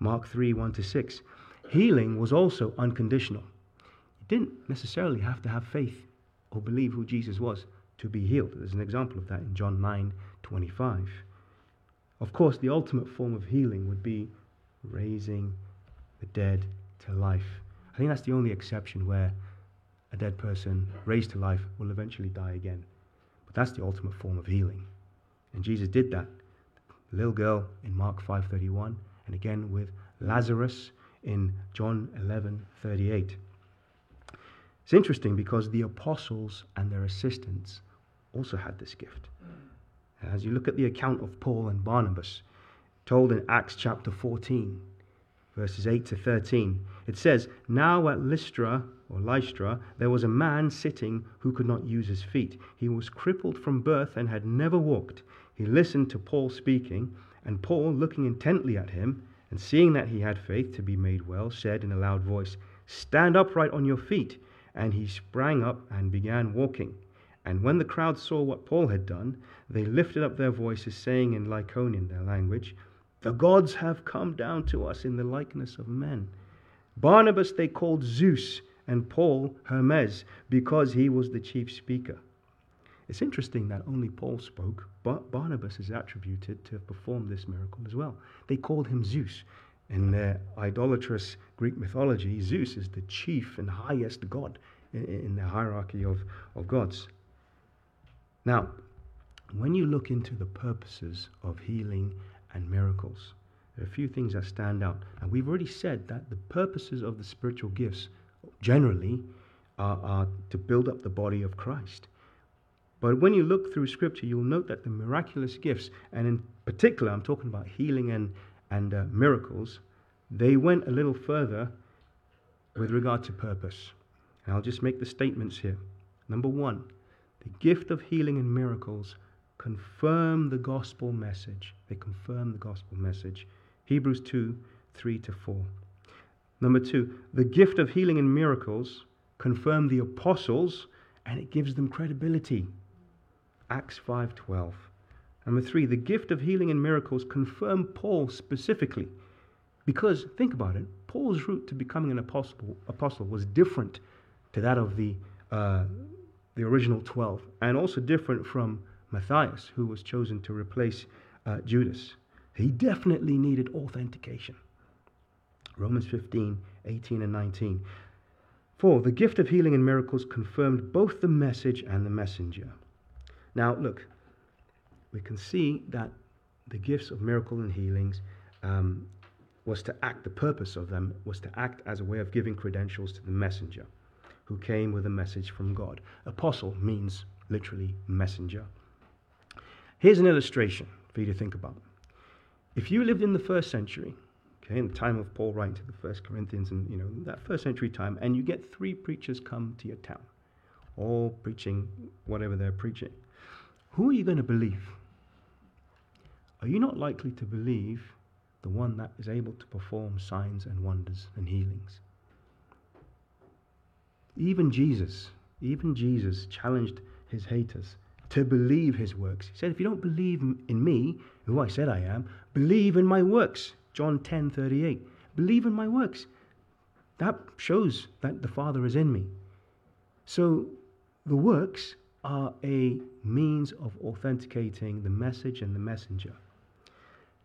Mark 3, 1 to 6. Healing was also unconditional. You didn't necessarily have to have faith or believe who Jesus was to be healed. There's an example of that in John 9, 25. Of course, the ultimate form of healing would be raising the dead to life. I think that's the only exception where a dead person raised to life will eventually die again. That's the ultimate form of healing. And Jesus did that. The little girl in Mark 5:31 and again with Lazarus in John 11:38. It's interesting because the apostles and their assistants also had this gift. As you look at the account of Paul and Barnabas, told in Acts chapter 14, verses 8 to 13. It says, Now at Lystra, or Lystra, there was a man sitting who could not use his feet. He was crippled from birth and had never walked. He listened to Paul speaking, and Paul, looking intently at him, and seeing that he had faith to be made well, said in a loud voice, Stand upright on your feet. And he sprang up and began walking. And when the crowd saw what Paul had done, they lifted up their voices, saying in Lycaonian, their language, the gods have come down to us in the likeness of men. Barnabas they called Zeus, and Paul Hermes, because he was the chief speaker. It's interesting that only Paul spoke, but Barnabas is attributed to have performed this miracle as well. They called him Zeus. In their idolatrous Greek mythology, Zeus is the chief and highest god in, the hierarchy of, of gods. Now, when you look into the purposes of healing and miracles. There are a few things that stand out. And we've already said that the purposes of the spiritual gifts generally are, are to build up the body of Christ. But when you look through Scripture, you'll note that the miraculous gifts, and in particular, I'm talking about healing and, and uh, miracles, they went a little further with regard to purpose. And I'll just make the statements here. Number one, the gift of healing and miracles confirm the gospel message. They confirm the gospel message. Hebrews 2 3 to 4. Number two, the gift of healing and miracles confirm the apostles and it gives them credibility. Acts 5:12. Number 3, the gift of healing and miracles confirm Paul specifically. Because think about it, Paul's route to becoming an apostle, apostle was different to that of the uh, the original 12 and also different from Matthias who was chosen to replace uh, Judas. He definitely needed authentication. Romans 15, 18, and 19. For the gift of healing and miracles confirmed both the message and the messenger. Now, look, we can see that the gifts of miracle and healings um, was to act, the purpose of them was to act as a way of giving credentials to the messenger who came with a message from God. Apostle means literally messenger. Here's an illustration for you to think about. If you lived in the first century, okay, in the time of Paul writing to the First Corinthians, and you know that first century time, and you get three preachers come to your town, all preaching whatever they're preaching, who are you going to believe? Are you not likely to believe the one that is able to perform signs and wonders and healings? Even Jesus, even Jesus challenged his haters to believe his works. He said, If you don't believe in me, who I said I am, believe in my works. John 10 38. Believe in my works. That shows that the Father is in me. So the works are a means of authenticating the message and the messenger.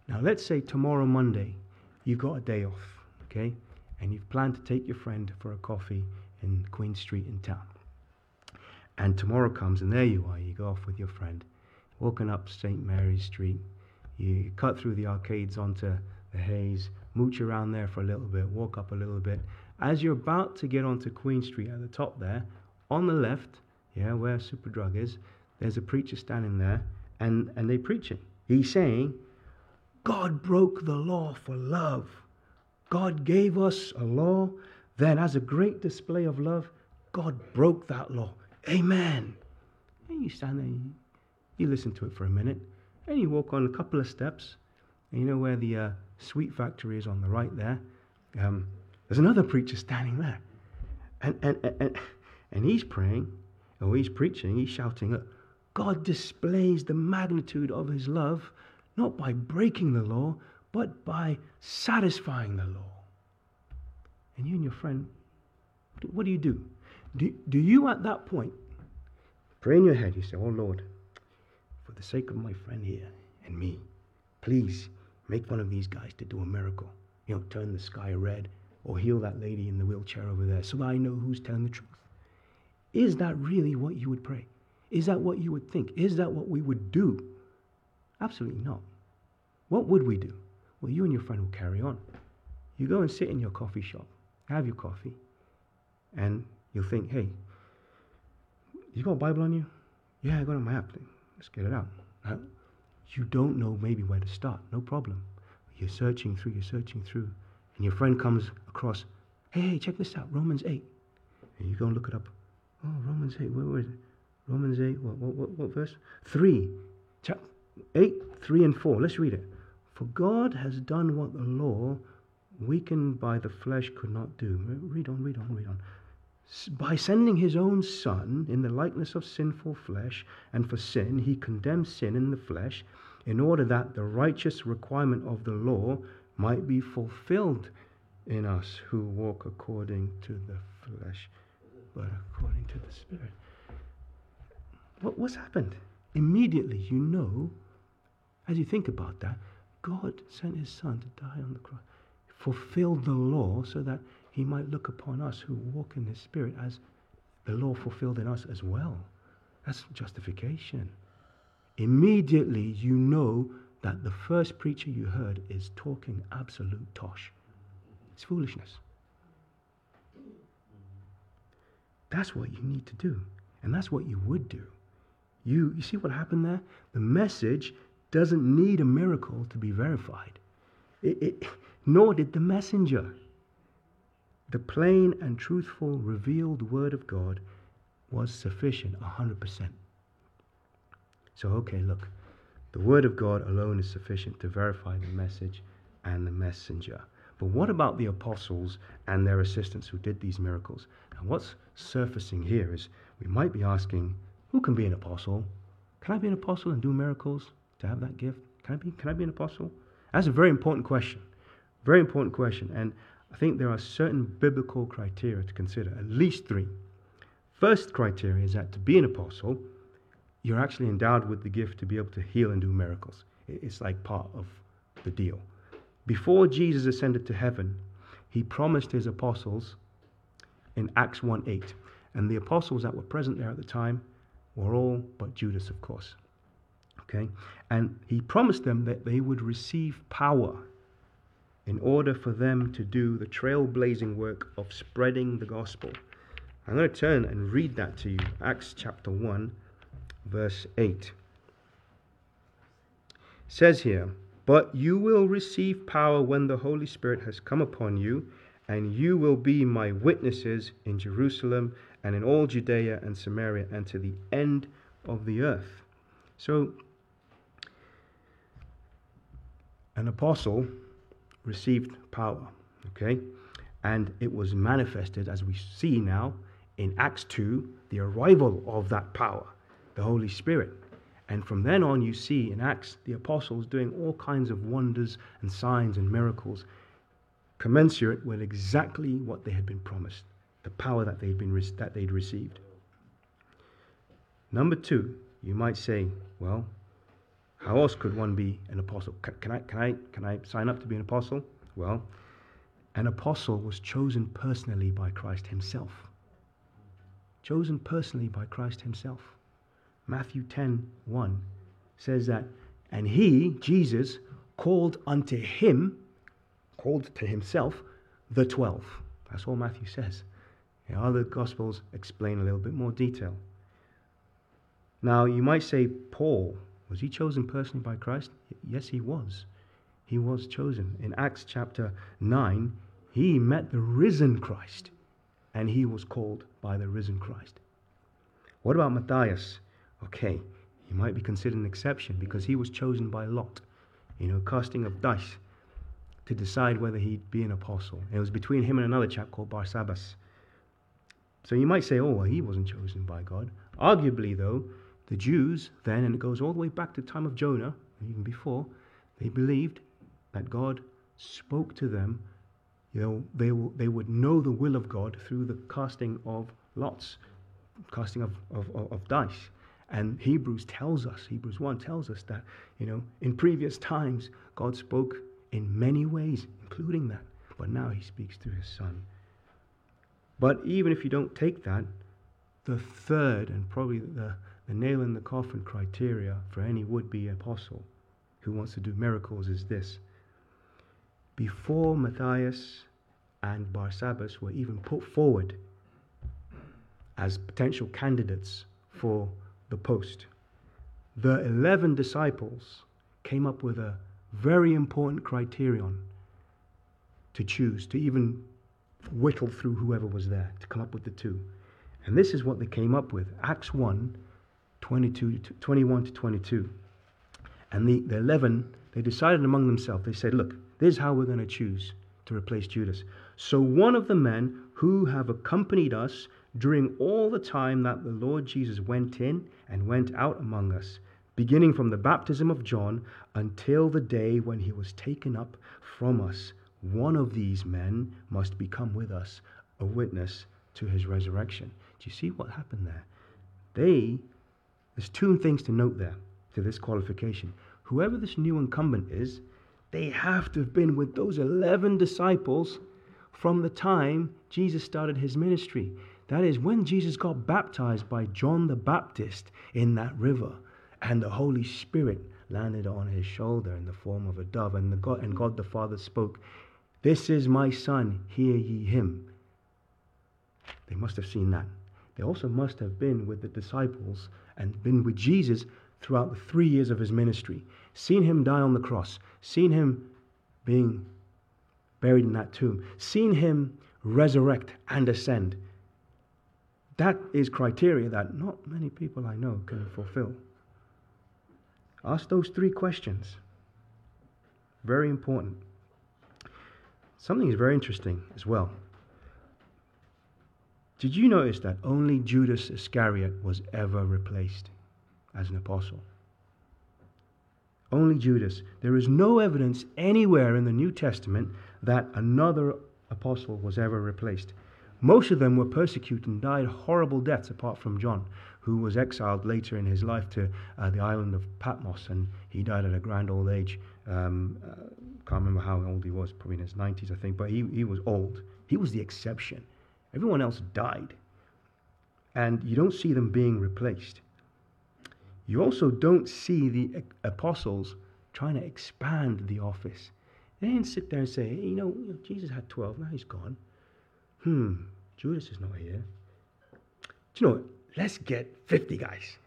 Now, let's say tomorrow, Monday, you've got a day off, okay? And you've planned to take your friend for a coffee in Queen Street in town. And tomorrow comes, and there you are. You go off with your friend, walking up St. Mary's Street. You cut through the arcades onto the Hayes, mooch around there for a little bit, walk up a little bit. As you're about to get onto Queen Street at the top there, on the left, yeah, where Superdrug is, there's a preacher standing there, and, and they're preaching. He's saying, God broke the law for love. God gave us a law then, as a great display of love, God broke that law. Amen. And you stand there, you listen to it for a minute, and you walk on a couple of steps, and you know where the uh, sweet factory is on the right there. Um, there's another preacher standing there. And, and, and, and he's praying, or he's preaching, he's shouting, God displays the magnitude of his love not by breaking the law, but by satisfying the law and you and your friend, what do you do? Do, do you at that point pray in your head? You say, Oh Lord, for the sake of my friend here and me, please make one of these guys to do a miracle. You know, turn the sky red or heal that lady in the wheelchair over there so I know who's telling the truth. Is that really what you would pray? Is that what you would think? Is that what we would do? Absolutely not. What would we do? Well, you and your friend will carry on. You go and sit in your coffee shop have your coffee, and you'll think, hey, you got a Bible on you? Yeah, I got it on my app. Let's get it out. You don't know maybe where to start. No problem. You're searching through, you're searching through, and your friend comes across, hey, hey, check this out, Romans 8. And you go and look it up. Oh, Romans 8, where, is it? Romans 8, what, what, what, what verse? 3. 8, 3 and 4. Let's read it. For God has done what the law weakened by the flesh, could not do. Read on, read on, read on. By sending his own Son in the likeness of sinful flesh, and for sin, he condemned sin in the flesh, in order that the righteous requirement of the law might be fulfilled in us who walk according to the flesh, but according to the Spirit. What, what's happened? Immediately, you know, as you think about that, God sent his Son to die on the cross fulfilled the law so that he might look upon us who walk in his spirit as the law fulfilled in us as well. That's justification. Immediately you know that the first preacher you heard is talking absolute tosh. It's foolishness. That's what you need to do. And that's what you would do You, you see what happened there? The message doesn't need a miracle to be verified, it, it, nor did the messenger. The plain and truthful revealed word of God was sufficient 100%. So, okay, look, the word of God alone is sufficient to verify the message and the messenger. But what about the apostles and their assistants who did these miracles? And what's surfacing here is we might be asking, who can be an apostle? Can I be an apostle and do miracles to have that gift? Can I be, can I be an apostle? That's a very important question. Very important question. And I think there are certain biblical criteria to consider, at least three. First criteria is that to be an apostle, you're actually endowed with the gift to be able to heal and do miracles. It's like part of the deal. Before Jesus ascended to heaven, he promised his apostles in Acts 1 8. And the apostles that were present there at the time were all but Judas, of course. Okay? And he promised them that they would receive power in order for them to do the trailblazing work of spreading the gospel. I'm going to turn and read that to you. Acts chapter 1, verse 8. It says here, But you will receive power when the Holy Spirit has come upon you, and you will be my witnesses in Jerusalem and in all Judea and Samaria and to the end of the earth. So, an apostle received power, okay? And it was manifested, as we see now in Acts 2, the arrival of that power, the Holy Spirit. And from then on, you see in Acts the apostles doing all kinds of wonders and signs and miracles commensurate with exactly what they had been promised the power that they'd, been, that they'd received. Number two, you might say, well, how else could one be an apostle? Can, can, I, can, I, can I sign up to be an apostle? Well, an apostle was chosen personally by Christ himself. Chosen personally by Christ himself. Matthew 10 1 says that, and he, Jesus, called unto him, called to himself, the twelve. That's all Matthew says. The other Gospels explain a little bit more detail. Now, you might say, Paul, was he chosen personally by Christ? Yes, he was. He was chosen. In Acts chapter 9, he met the risen Christ, and he was called by the risen Christ. What about Matthias? Okay, he might be considered an exception because he was chosen by Lot, you know, casting of dice to decide whether he'd be an apostle. It was between him and another chap called Barsabbas. So you might say, oh, well, he wasn't chosen by God. Arguably, though, the Jews then, and it goes all the way back to the time of Jonah, even before, they believed that God spoke to them. You know, they, they would know the will of God through the casting of lots, casting of, of, of dice. And Hebrews tells us, Hebrews 1 tells us that, you know, in previous times, God spoke in many ways, including that. But now he speaks through his son. But even if you don't take that, the third and probably the, the nail in the coffin criteria for any would be apostle who wants to do miracles is this. Before Matthias and Barsabbas were even put forward as potential candidates for the post, the 11 disciples came up with a very important criterion to choose, to even whittle through whoever was there to come up with the two. And this is what they came up with Acts 1 22 to 21 to 22. And the, the 11, they decided among themselves, they said, Look, this is how we're going to choose to replace Judas. So one of the men who have accompanied us during all the time that the Lord Jesus went in and went out among us, beginning from the baptism of John until the day when he was taken up from us one of these men must become with us a witness to his resurrection. Do you see what happened there? They, there's two things to note there to this qualification. Whoever this new incumbent is, they have to have been with those 11 disciples from the time Jesus started his ministry. That is, when Jesus got baptized by John the Baptist in that river, and the Holy Spirit landed on his shoulder in the form of a dove, and, the God, and God the Father spoke, this is my son, hear ye him. They must have seen that. they also must have been with the disciples and been with Jesus throughout the three years of his ministry, seen him die on the cross, seen him being buried in that tomb, seen him resurrect and ascend. That is criteria that not many people I know can fulfill. Ask those three questions. Very important. Something is very interesting as well. Did you notice that only Judas Iscariot was ever replaced as an apostle? Only Judas. There is no evidence anywhere in the New Testament that another apostle was ever replaced. Most of them were persecuted and died horrible deaths, apart from John, who was exiled later in his life to uh, the island of Patmos, and he died at a grand old age. Um, uh, can't remember how old he was, probably in his 90s, I think, but he, he was old. He was the exception. Everyone else died. And you don't see them being replaced. You also don't see the apostles trying to expand the office. They didn't sit there and say, hey, you know, Jesus had 12, now he's gone. Hmm, Judas is not here. Do you know what? Let's get 50 guys.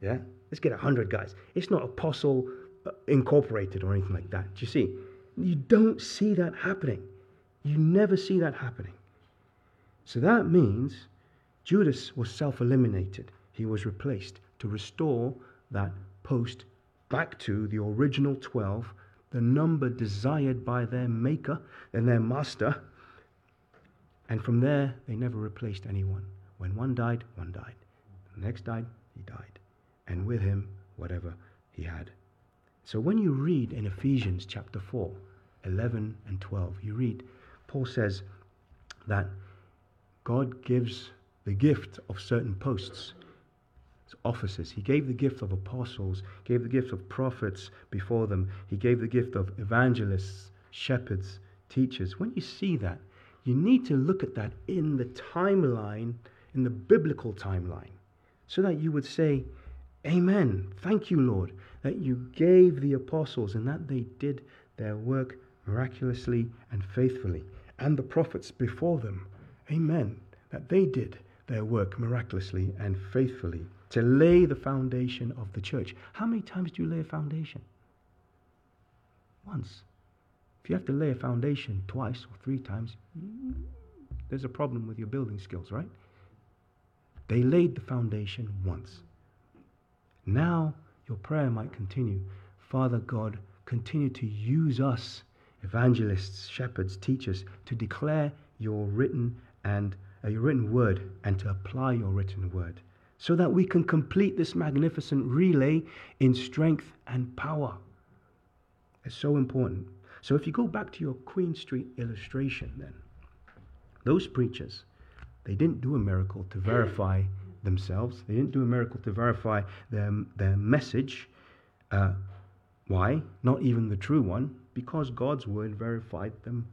Yeah? Let's get 100 guys. It's not apostle uh, incorporated or anything like that. Do you see? You don't see that happening. You never see that happening. So that means Judas was self eliminated. He was replaced to restore that post back to the original 12 the number desired by their maker and their master. And from there, they never replaced anyone. When one died, one died. The next died, he died. And with him, whatever he had. So when you read in Ephesians chapter 4, 11 and 12, you read, Paul says that God gives the gift of certain posts offices. He gave the gift of apostles, gave the gift of prophets before them. He gave the gift of evangelists, shepherds, teachers. When you see that, you need to look at that in the timeline, in the biblical timeline, so that you would say, Amen. Thank you, Lord, that you gave the apostles and that they did their work miraculously and faithfully, and the prophets before them. Amen. That they did their work miraculously and faithfully to lay the foundation of the church. How many times do you lay a foundation? Once. If you have to lay a foundation twice or three times, there's a problem with your building skills, right? They laid the foundation once. Now your prayer might continue. Father God, continue to use us, evangelists, shepherds, teachers, to declare your written and uh, your written word and to apply your written word so that we can complete this magnificent relay in strength and power. It's so important. So if you go back to your Queen Street illustration, then, those preachers, they didn't do a miracle to verify themselves. They didn't do a miracle to verify their, their message. Uh, why? Not even the true one, because God's word verified them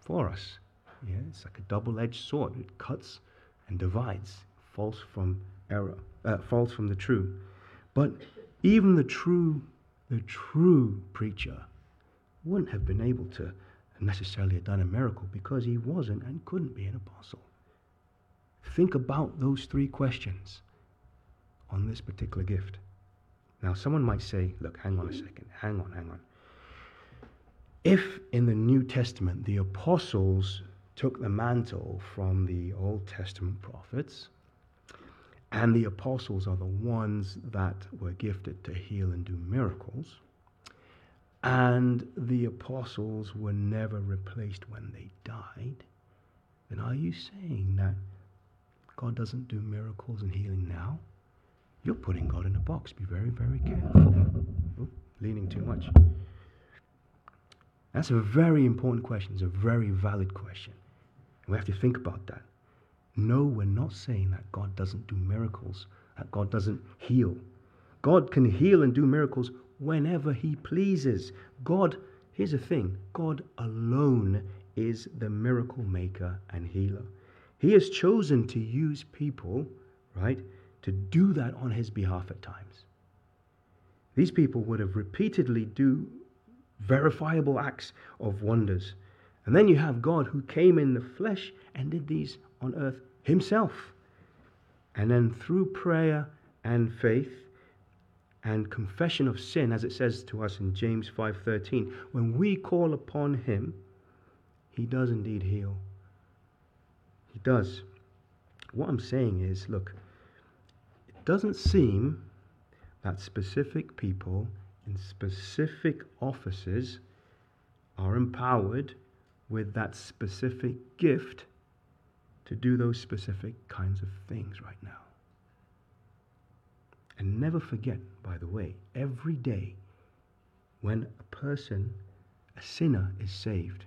for us. Yeah, it's like a double edged sword, it cuts and divides false from error, uh, false from the true. But even the true, the true preacher wouldn't have been able to necessarily have done a miracle because he wasn't and couldn't be an apostle. Think about those three questions on this particular gift. Now, someone might say, look, hang on a second, hang on, hang on. If in the New Testament the apostles took the mantle from the Old Testament prophets, and the apostles are the ones that were gifted to heal and do miracles. And the apostles were never replaced when they died. Then are you saying that God doesn't do miracles and healing now? You're putting God in a box. Be very, very careful. Ooh, leaning too much. That's a very important question. It's a very valid question. And we have to think about that. No, we're not saying that God doesn't do miracles, that God doesn't heal. God can heal and do miracles whenever He pleases. God, here's the thing God alone is the miracle maker and healer. He has chosen to use people, right, to do that on His behalf at times. These people would have repeatedly do verifiable acts of wonders. And then you have God who came in the flesh and did these on earth himself. And then through prayer and faith and confession of sin, as it says to us in James 5:13, when we call upon him, he does indeed heal. He does. What I'm saying is, look, it doesn't seem that specific people in specific offices are empowered with that specific gift to do those specific kinds of things right now. And never forget, by the way, every day when a person, a sinner, is saved,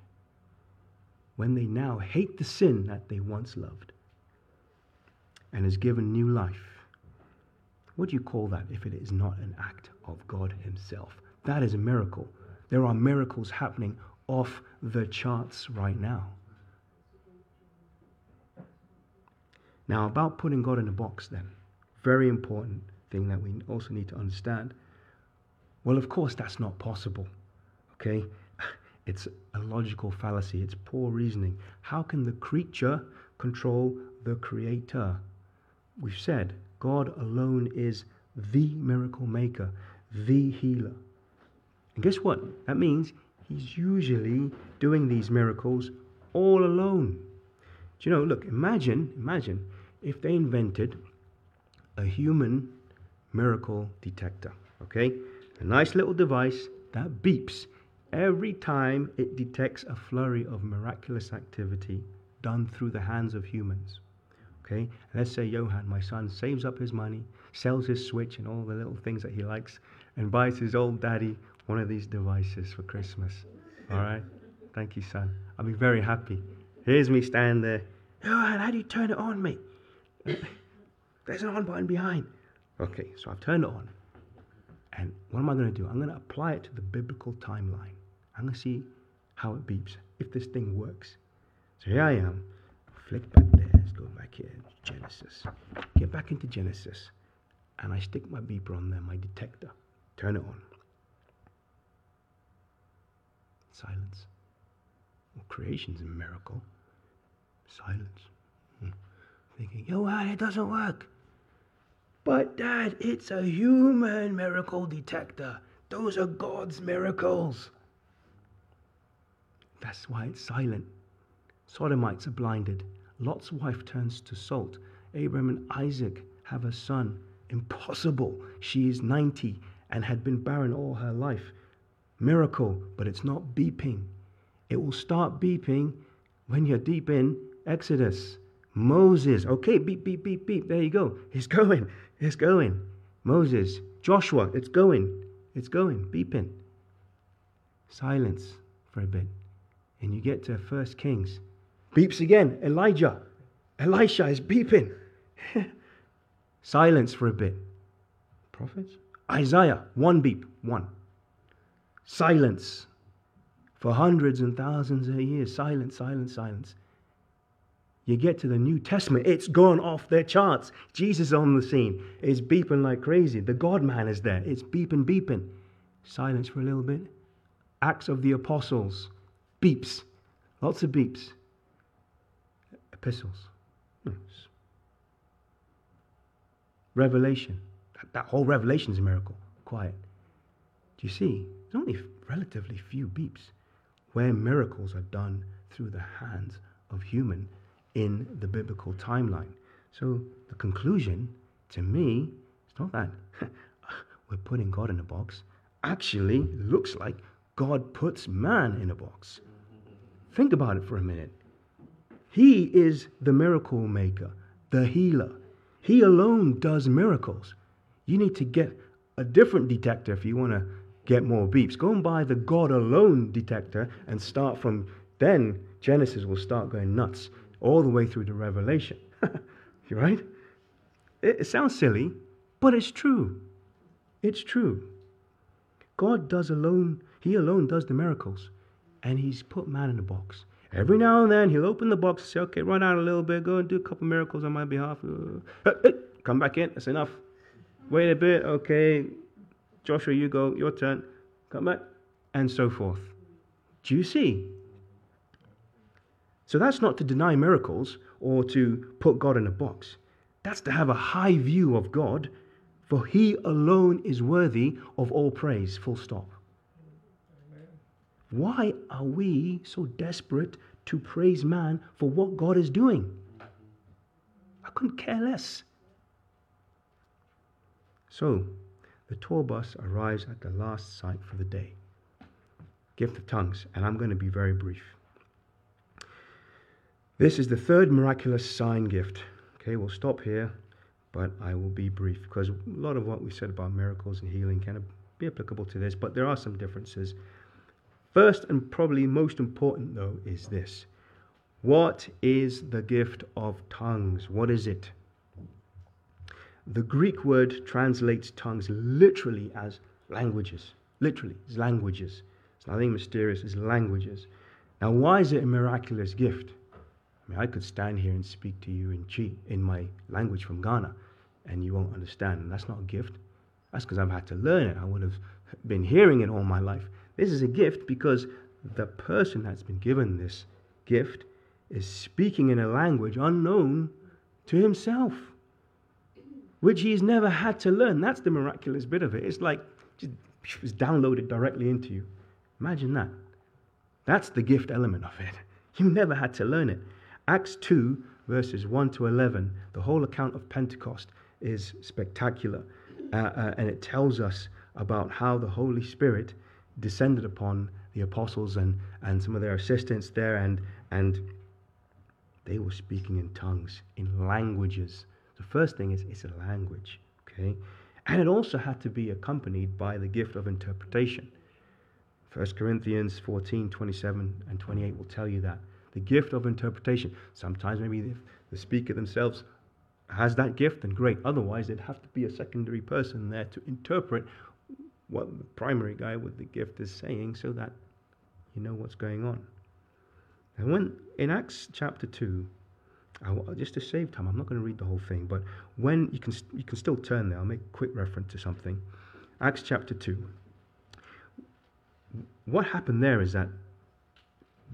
when they now hate the sin that they once loved and is given new life, what do you call that if it is not an act of God Himself? That is a miracle. There are miracles happening off the charts right now. Now, about putting God in a box, then, very important thing that we also need to understand. Well, of course, that's not possible. Okay? It's a logical fallacy, it's poor reasoning. How can the creature control the creator? We've said God alone is the miracle maker, the healer. And guess what? That means he's usually doing these miracles all alone. Do you know, look, imagine, imagine if they invented a human miracle detector, okay? A nice little device that beeps every time it detects a flurry of miraculous activity done through the hands of humans. Okay? Let's say Johan, my son, saves up his money, sells his Switch and all the little things that he likes, and buys his old daddy one of these devices for Christmas. All right? Thank you, son. I'll be very happy. Here's me standing there. Johan, how do you turn it on, mate? There's an on button behind. Okay, so I've turned it on. And what am I going to do? I'm going to apply it to the biblical timeline. I'm going to see how it beeps, if this thing works. So here I am. Flick back there. Let's go back here. Genesis. Get back into Genesis. And I stick my beeper on there, my detector. Turn it on. Silence. Well, creation's a miracle. Silence. Hmm. Thinking, yo, it doesn't work. But, Dad, it's a human miracle detector. Those are God's miracles. That's why it's silent. Sodomites are blinded. Lot's wife turns to salt. Abraham and Isaac have a son. Impossible. She is 90 and had been barren all her life. Miracle, but it's not beeping. It will start beeping when you're deep in Exodus. Moses, okay, beep, beep, beep, beep. There you go. It's going. It's going. Moses, Joshua, it's going. It's going. Beeping. Silence for a bit. And you get to First Kings. Beeps again. Elijah. Elisha is beeping. Silence for a bit. Prophets? Isaiah, one beep, one. Silence for hundreds and thousands of years. Silence, silence, silence. You get to the New Testament, it's gone off their charts. Jesus on the scene. It's beeping like crazy. The God man is there. It's beeping, beeping. Silence for a little bit. Acts of the Apostles. Beeps. Lots of beeps. Epistles. Revelation. That, that whole revelation is a miracle. Quiet. Do you see? There's only relatively few beeps where miracles are done through the hands of human in the biblical timeline. So the conclusion to me is not that we're putting God in a box. Actually, it looks like God puts man in a box. Think about it for a minute. He is the miracle maker, the healer. He alone does miracles. You need to get a different detector if you want to get more beeps. Go and buy the God alone detector and start from then. Genesis will start going nuts all the way through to Revelation. you right? It, it sounds silly, but it's true. It's true. God does alone, He alone does the miracles. And He's put man in a box. Every now and then He'll open the box and say, okay, run out a little bit, go and do a couple miracles on my behalf. Uh, come back in, that's enough. Wait a bit, okay, Joshua, you go, your turn, come back, and so forth. Do you see? So that's not to deny miracles or to put God in a box. That's to have a high view of God, for he alone is worthy of all praise, full stop. Why are we so desperate to praise man for what God is doing? I couldn't care less. So, the tour bus arrives at the last site for the day gift of tongues, and I'm going to be very brief. This is the third miraculous sign gift. Okay, we'll stop here, but I will be brief because a lot of what we said about miracles and healing can be applicable to this, but there are some differences. First and probably most important, though, is this What is the gift of tongues? What is it? The Greek word translates tongues literally as languages. Literally, it's languages. It's nothing mysterious, it's languages. Now, why is it a miraculous gift? I mean, I could stand here and speak to you in Twi, in my language from Ghana, and you won't understand. And that's not a gift. That's because I've had to learn it. I would have been hearing it all my life. This is a gift because the person that's been given this gift is speaking in a language unknown to himself, which he's never had to learn. That's the miraculous bit of it. It's like just it was downloaded directly into you. Imagine that. That's the gift element of it. You never had to learn it. Acts 2, verses 1 to 11, the whole account of Pentecost is spectacular. Uh, uh, and it tells us about how the Holy Spirit descended upon the apostles and, and some of their assistants there, and, and they were speaking in tongues, in languages. The first thing is it's a language, okay? And it also had to be accompanied by the gift of interpretation. 1 Corinthians 14, 27 and 28 will tell you that. The gift of interpretation. Sometimes maybe the, the speaker themselves has that gift, and great. Otherwise, there'd have to be a secondary person there to interpret what the primary guy with the gift is saying so that you know what's going on. And when in Acts chapter 2, I, just to save time, I'm not going to read the whole thing, but when you can, you can still turn there, I'll make a quick reference to something. Acts chapter 2. What happened there is that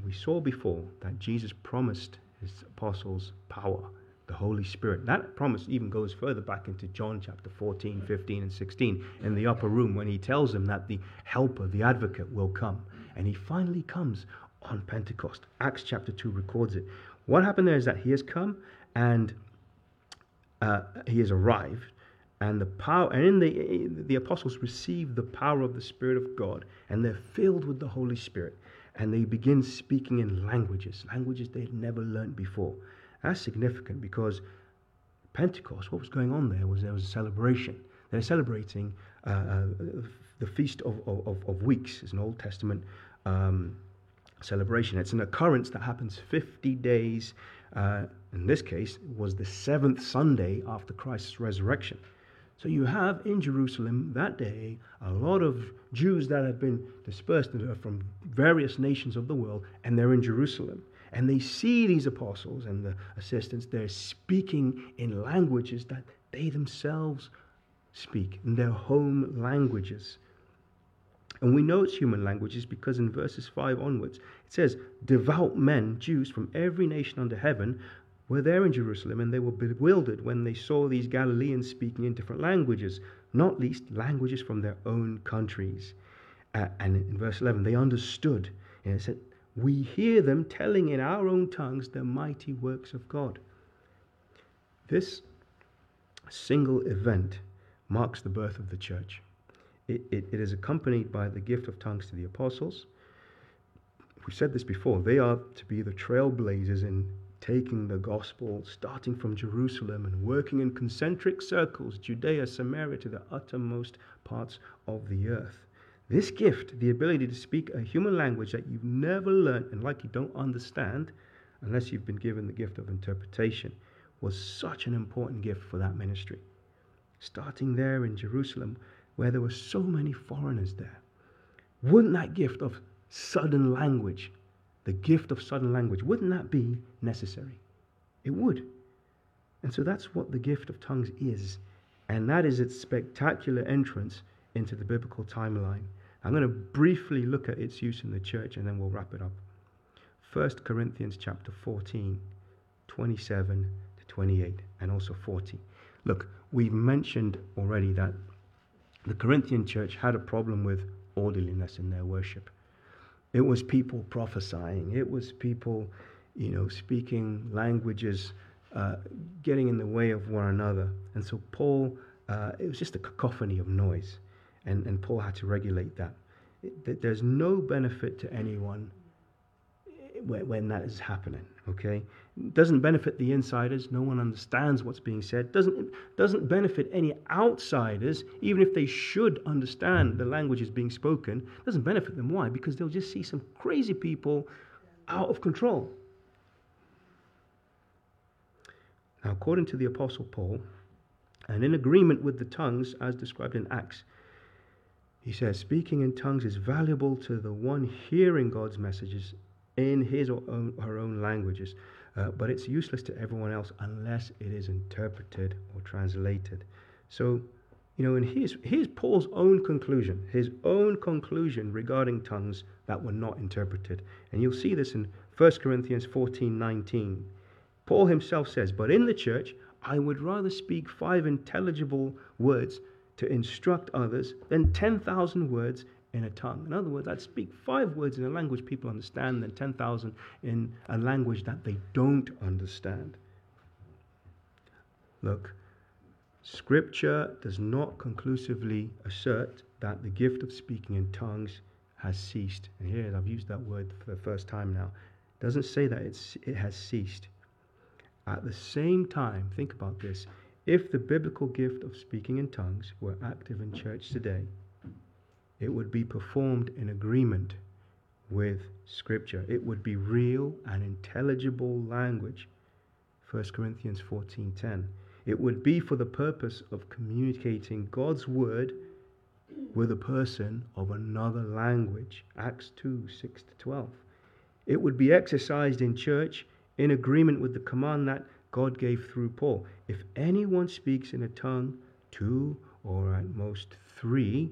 we saw before that Jesus promised his apostles power the Holy Spirit. That promise even goes further back into John chapter 14, 15, and 16 in the upper room when he tells them that the helper, the advocate, will come. And he finally comes on Pentecost. Acts chapter 2 records it. What happened there is that he has come and uh, he has arrived, and the power, and in the the apostles receive the power of the Spirit of God, and they're filled with the Holy Spirit, and they begin speaking in languages, languages they had never learned before. That's significant because Pentecost, what was going on there was there was a celebration. They're celebrating uh, uh, the Feast of, of, of, Weeks. It's an Old Testament um, celebration. It's an occurrence that happens 50 days, uh, in this case, was the seventh Sunday after Christ's resurrection. So you have in Jerusalem that day a lot of Jews that have been dispersed from various nations of the world, and they're in Jerusalem and they see these apostles and the assistants, they're speaking in languages that they themselves speak, in their home languages. And we know it's human languages because in verses 5 onwards, it says, Devout men, Jews from every nation under heaven, were there in Jerusalem, and they were bewildered when they saw these Galileans speaking in different languages, not least languages from their own countries. Uh, and in verse 11, they understood. And it said, we hear them telling in our own tongues the mighty works of God. This single event marks the birth of the church. It, it, it is accompanied by the gift of tongues to the apostles. We said this before, they are to be the trailblazers in taking the gospel, starting from Jerusalem and working in concentric circles, Judea, Samaria, to the uttermost parts of the earth. This gift, the ability to speak a human language that you've never learned and likely don't understand unless you've been given the gift of interpretation, was such an important gift for that ministry. Starting there in Jerusalem, where there were so many foreigners there. Wouldn't that gift of sudden language, the gift of sudden language, wouldn't that be necessary? It would. And so that's what the gift of tongues is. And that is its spectacular entrance into the biblical timeline. I'm going to briefly look at its use in the church and then we'll wrap it up. 1 Corinthians chapter 14, 27 to 28 and also 40. Look, we've mentioned already that the Corinthian church had a problem with orderliness in their worship. It was people prophesying, it was people, you know, speaking languages, uh, getting in the way of one another. And so Paul, uh, it was just a cacophony of noise, and, and Paul had to regulate that. It, there's no benefit to anyone when, that is happening, okay? doesn't benefit the insiders. No one understands what's being said. Doesn't, doesn't benefit any outsiders, even if they should understand the language is being spoken. Doesn't benefit them. Why? Because they'll just see some crazy people out of control. Now, according to the Apostle Paul, and in agreement with the tongues as described in Acts, he says, speaking in tongues is valuable to the one hearing God's messages in his or own, her own languages uh, but it's useless to everyone else unless it is interpreted or translated. So, you know, and here's, here's Paul's own conclusion, his own conclusion regarding tongues that were not interpreted. And you'll see this in 1 Corinthians 14 19. Paul himself says, But in the church, I would rather speak five intelligible words to instruct others than 10,000 words in a tongue. In other words, I'd speak five words in a language people understand than 10,000 in a language that they don't understand. Look, Scripture does not conclusively assert that the gift of speaking in tongues has ceased. And here I've used that word for the first time now. It doesn't say that it's, it has ceased. At the same time, think about this. If the biblical gift of speaking in tongues were active in church today, it would be performed in agreement with Scripture. It would be real and intelligible language. 1 Corinthians 14:10. It would be for the purpose of communicating God's word with a person of another language. Acts 2 6 to 12. It would be exercised in church in agreement with the command that God gave through Paul. If anyone speaks in a tongue, two or at most three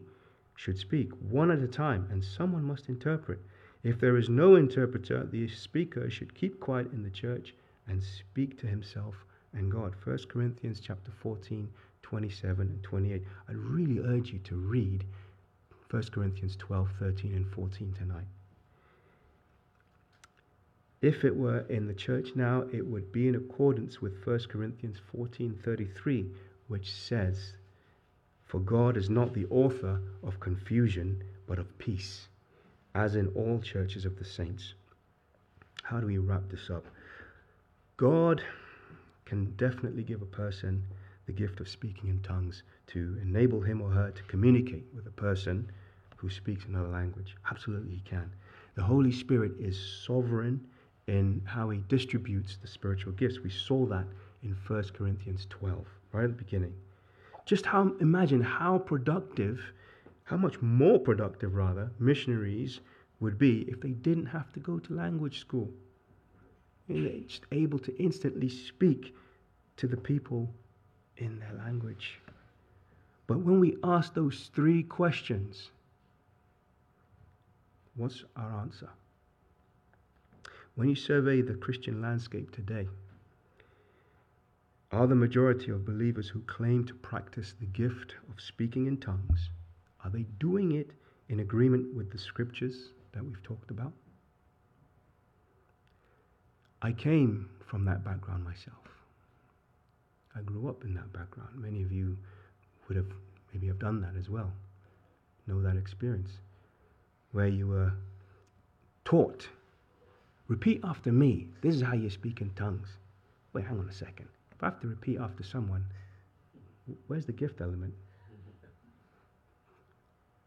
should speak, one at a time, and someone must interpret. If there is no interpreter, the speaker should keep quiet in the church and speak to himself and God. 1 Corinthians chapter 14, 27 and 28. I really urge you to read 1 Corinthians 12, 13 and 14 tonight. If it were in the church now, it would be in accordance with 1 Corinthians 14:33, which says, for God is not the author of confusion, but of peace, as in all churches of the saints. How do we wrap this up? God can definitely give a person the gift of speaking in tongues to enable him or her to communicate with a person who speaks another language. Absolutely, he can. The Holy Spirit is sovereign in how he distributes the spiritual gifts. We saw that in 1 Corinthians 12, right at the beginning. Just how imagine how productive, how much more productive rather, missionaries would be if they didn't have to go to language school. And They're just able to instantly speak to the people in their language. But when we ask those three questions, what's our answer? When you survey the Christian landscape today, are the majority of believers who claim to practice the gift of speaking in tongues, are they doing it in agreement with the scriptures that we've talked about? I came from that background myself. I grew up in that background. Many of you would have maybe have done that as well. Know that experience where you were taught, repeat after me. This is how you speak in tongues. Wait, hang on a second. I have to repeat after someone, where's the gift element?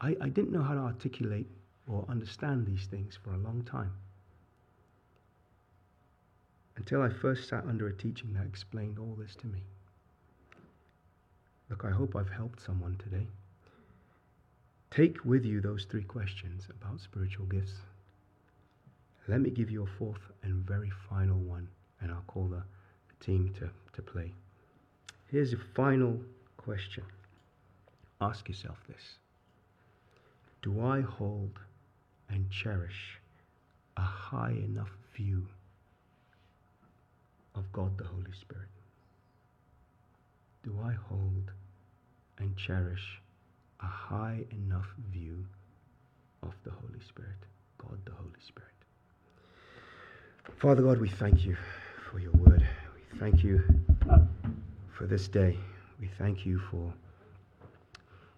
I, I didn't know how to articulate or understand these things for a long time. Until I first sat under a teaching that explained all this to me. Look, I hope I've helped someone today. Take with you those three questions about spiritual gifts. Let me give you a fourth and very final one, and I'll call the team to, to play. Here's a final question. Ask yourself this Do I hold and cherish a high enough view of God the Holy Spirit? do I hold and cherish a high enough view of the Holy Spirit, God the Holy Spirit. Father God, we thank you for your word. Thank you for this day. We thank you for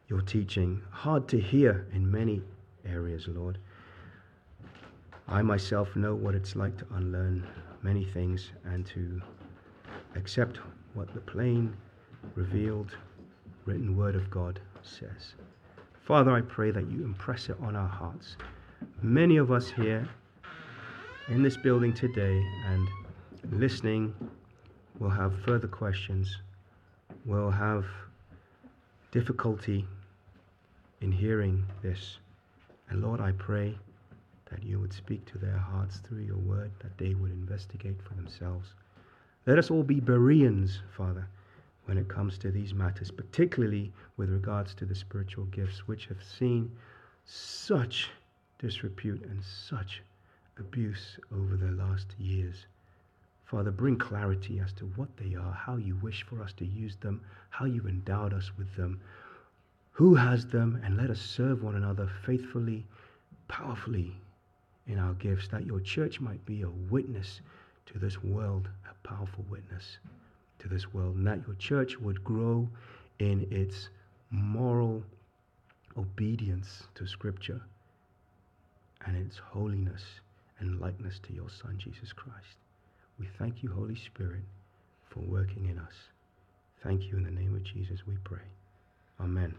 your teaching. Hard to hear in many areas, Lord. I myself know what it's like to unlearn many things and to accept what the plain, revealed, written word of God says. Father, I pray that you impress it on our hearts. Many of us here in this building today and listening will have further questions, will have difficulty in hearing this. And Lord, I pray that you would speak to their hearts through your word, that they would investigate for themselves. Let us all be Bereans, Father, when it comes to these matters, particularly with regards to the spiritual gifts, which have seen such disrepute and such abuse over the last years. Father, bring clarity as to what they are, how you wish for us to use them, how you've endowed us with them, who has them, and let us serve one another faithfully, powerfully in our gifts, that your church might be a witness to this world, a powerful witness to this world, and that your church would grow in its moral obedience to Scripture and its holiness and likeness to your Son, Jesus Christ. We thank you, Holy Spirit, for working in us. Thank you in the name of Jesus, we pray. Amen.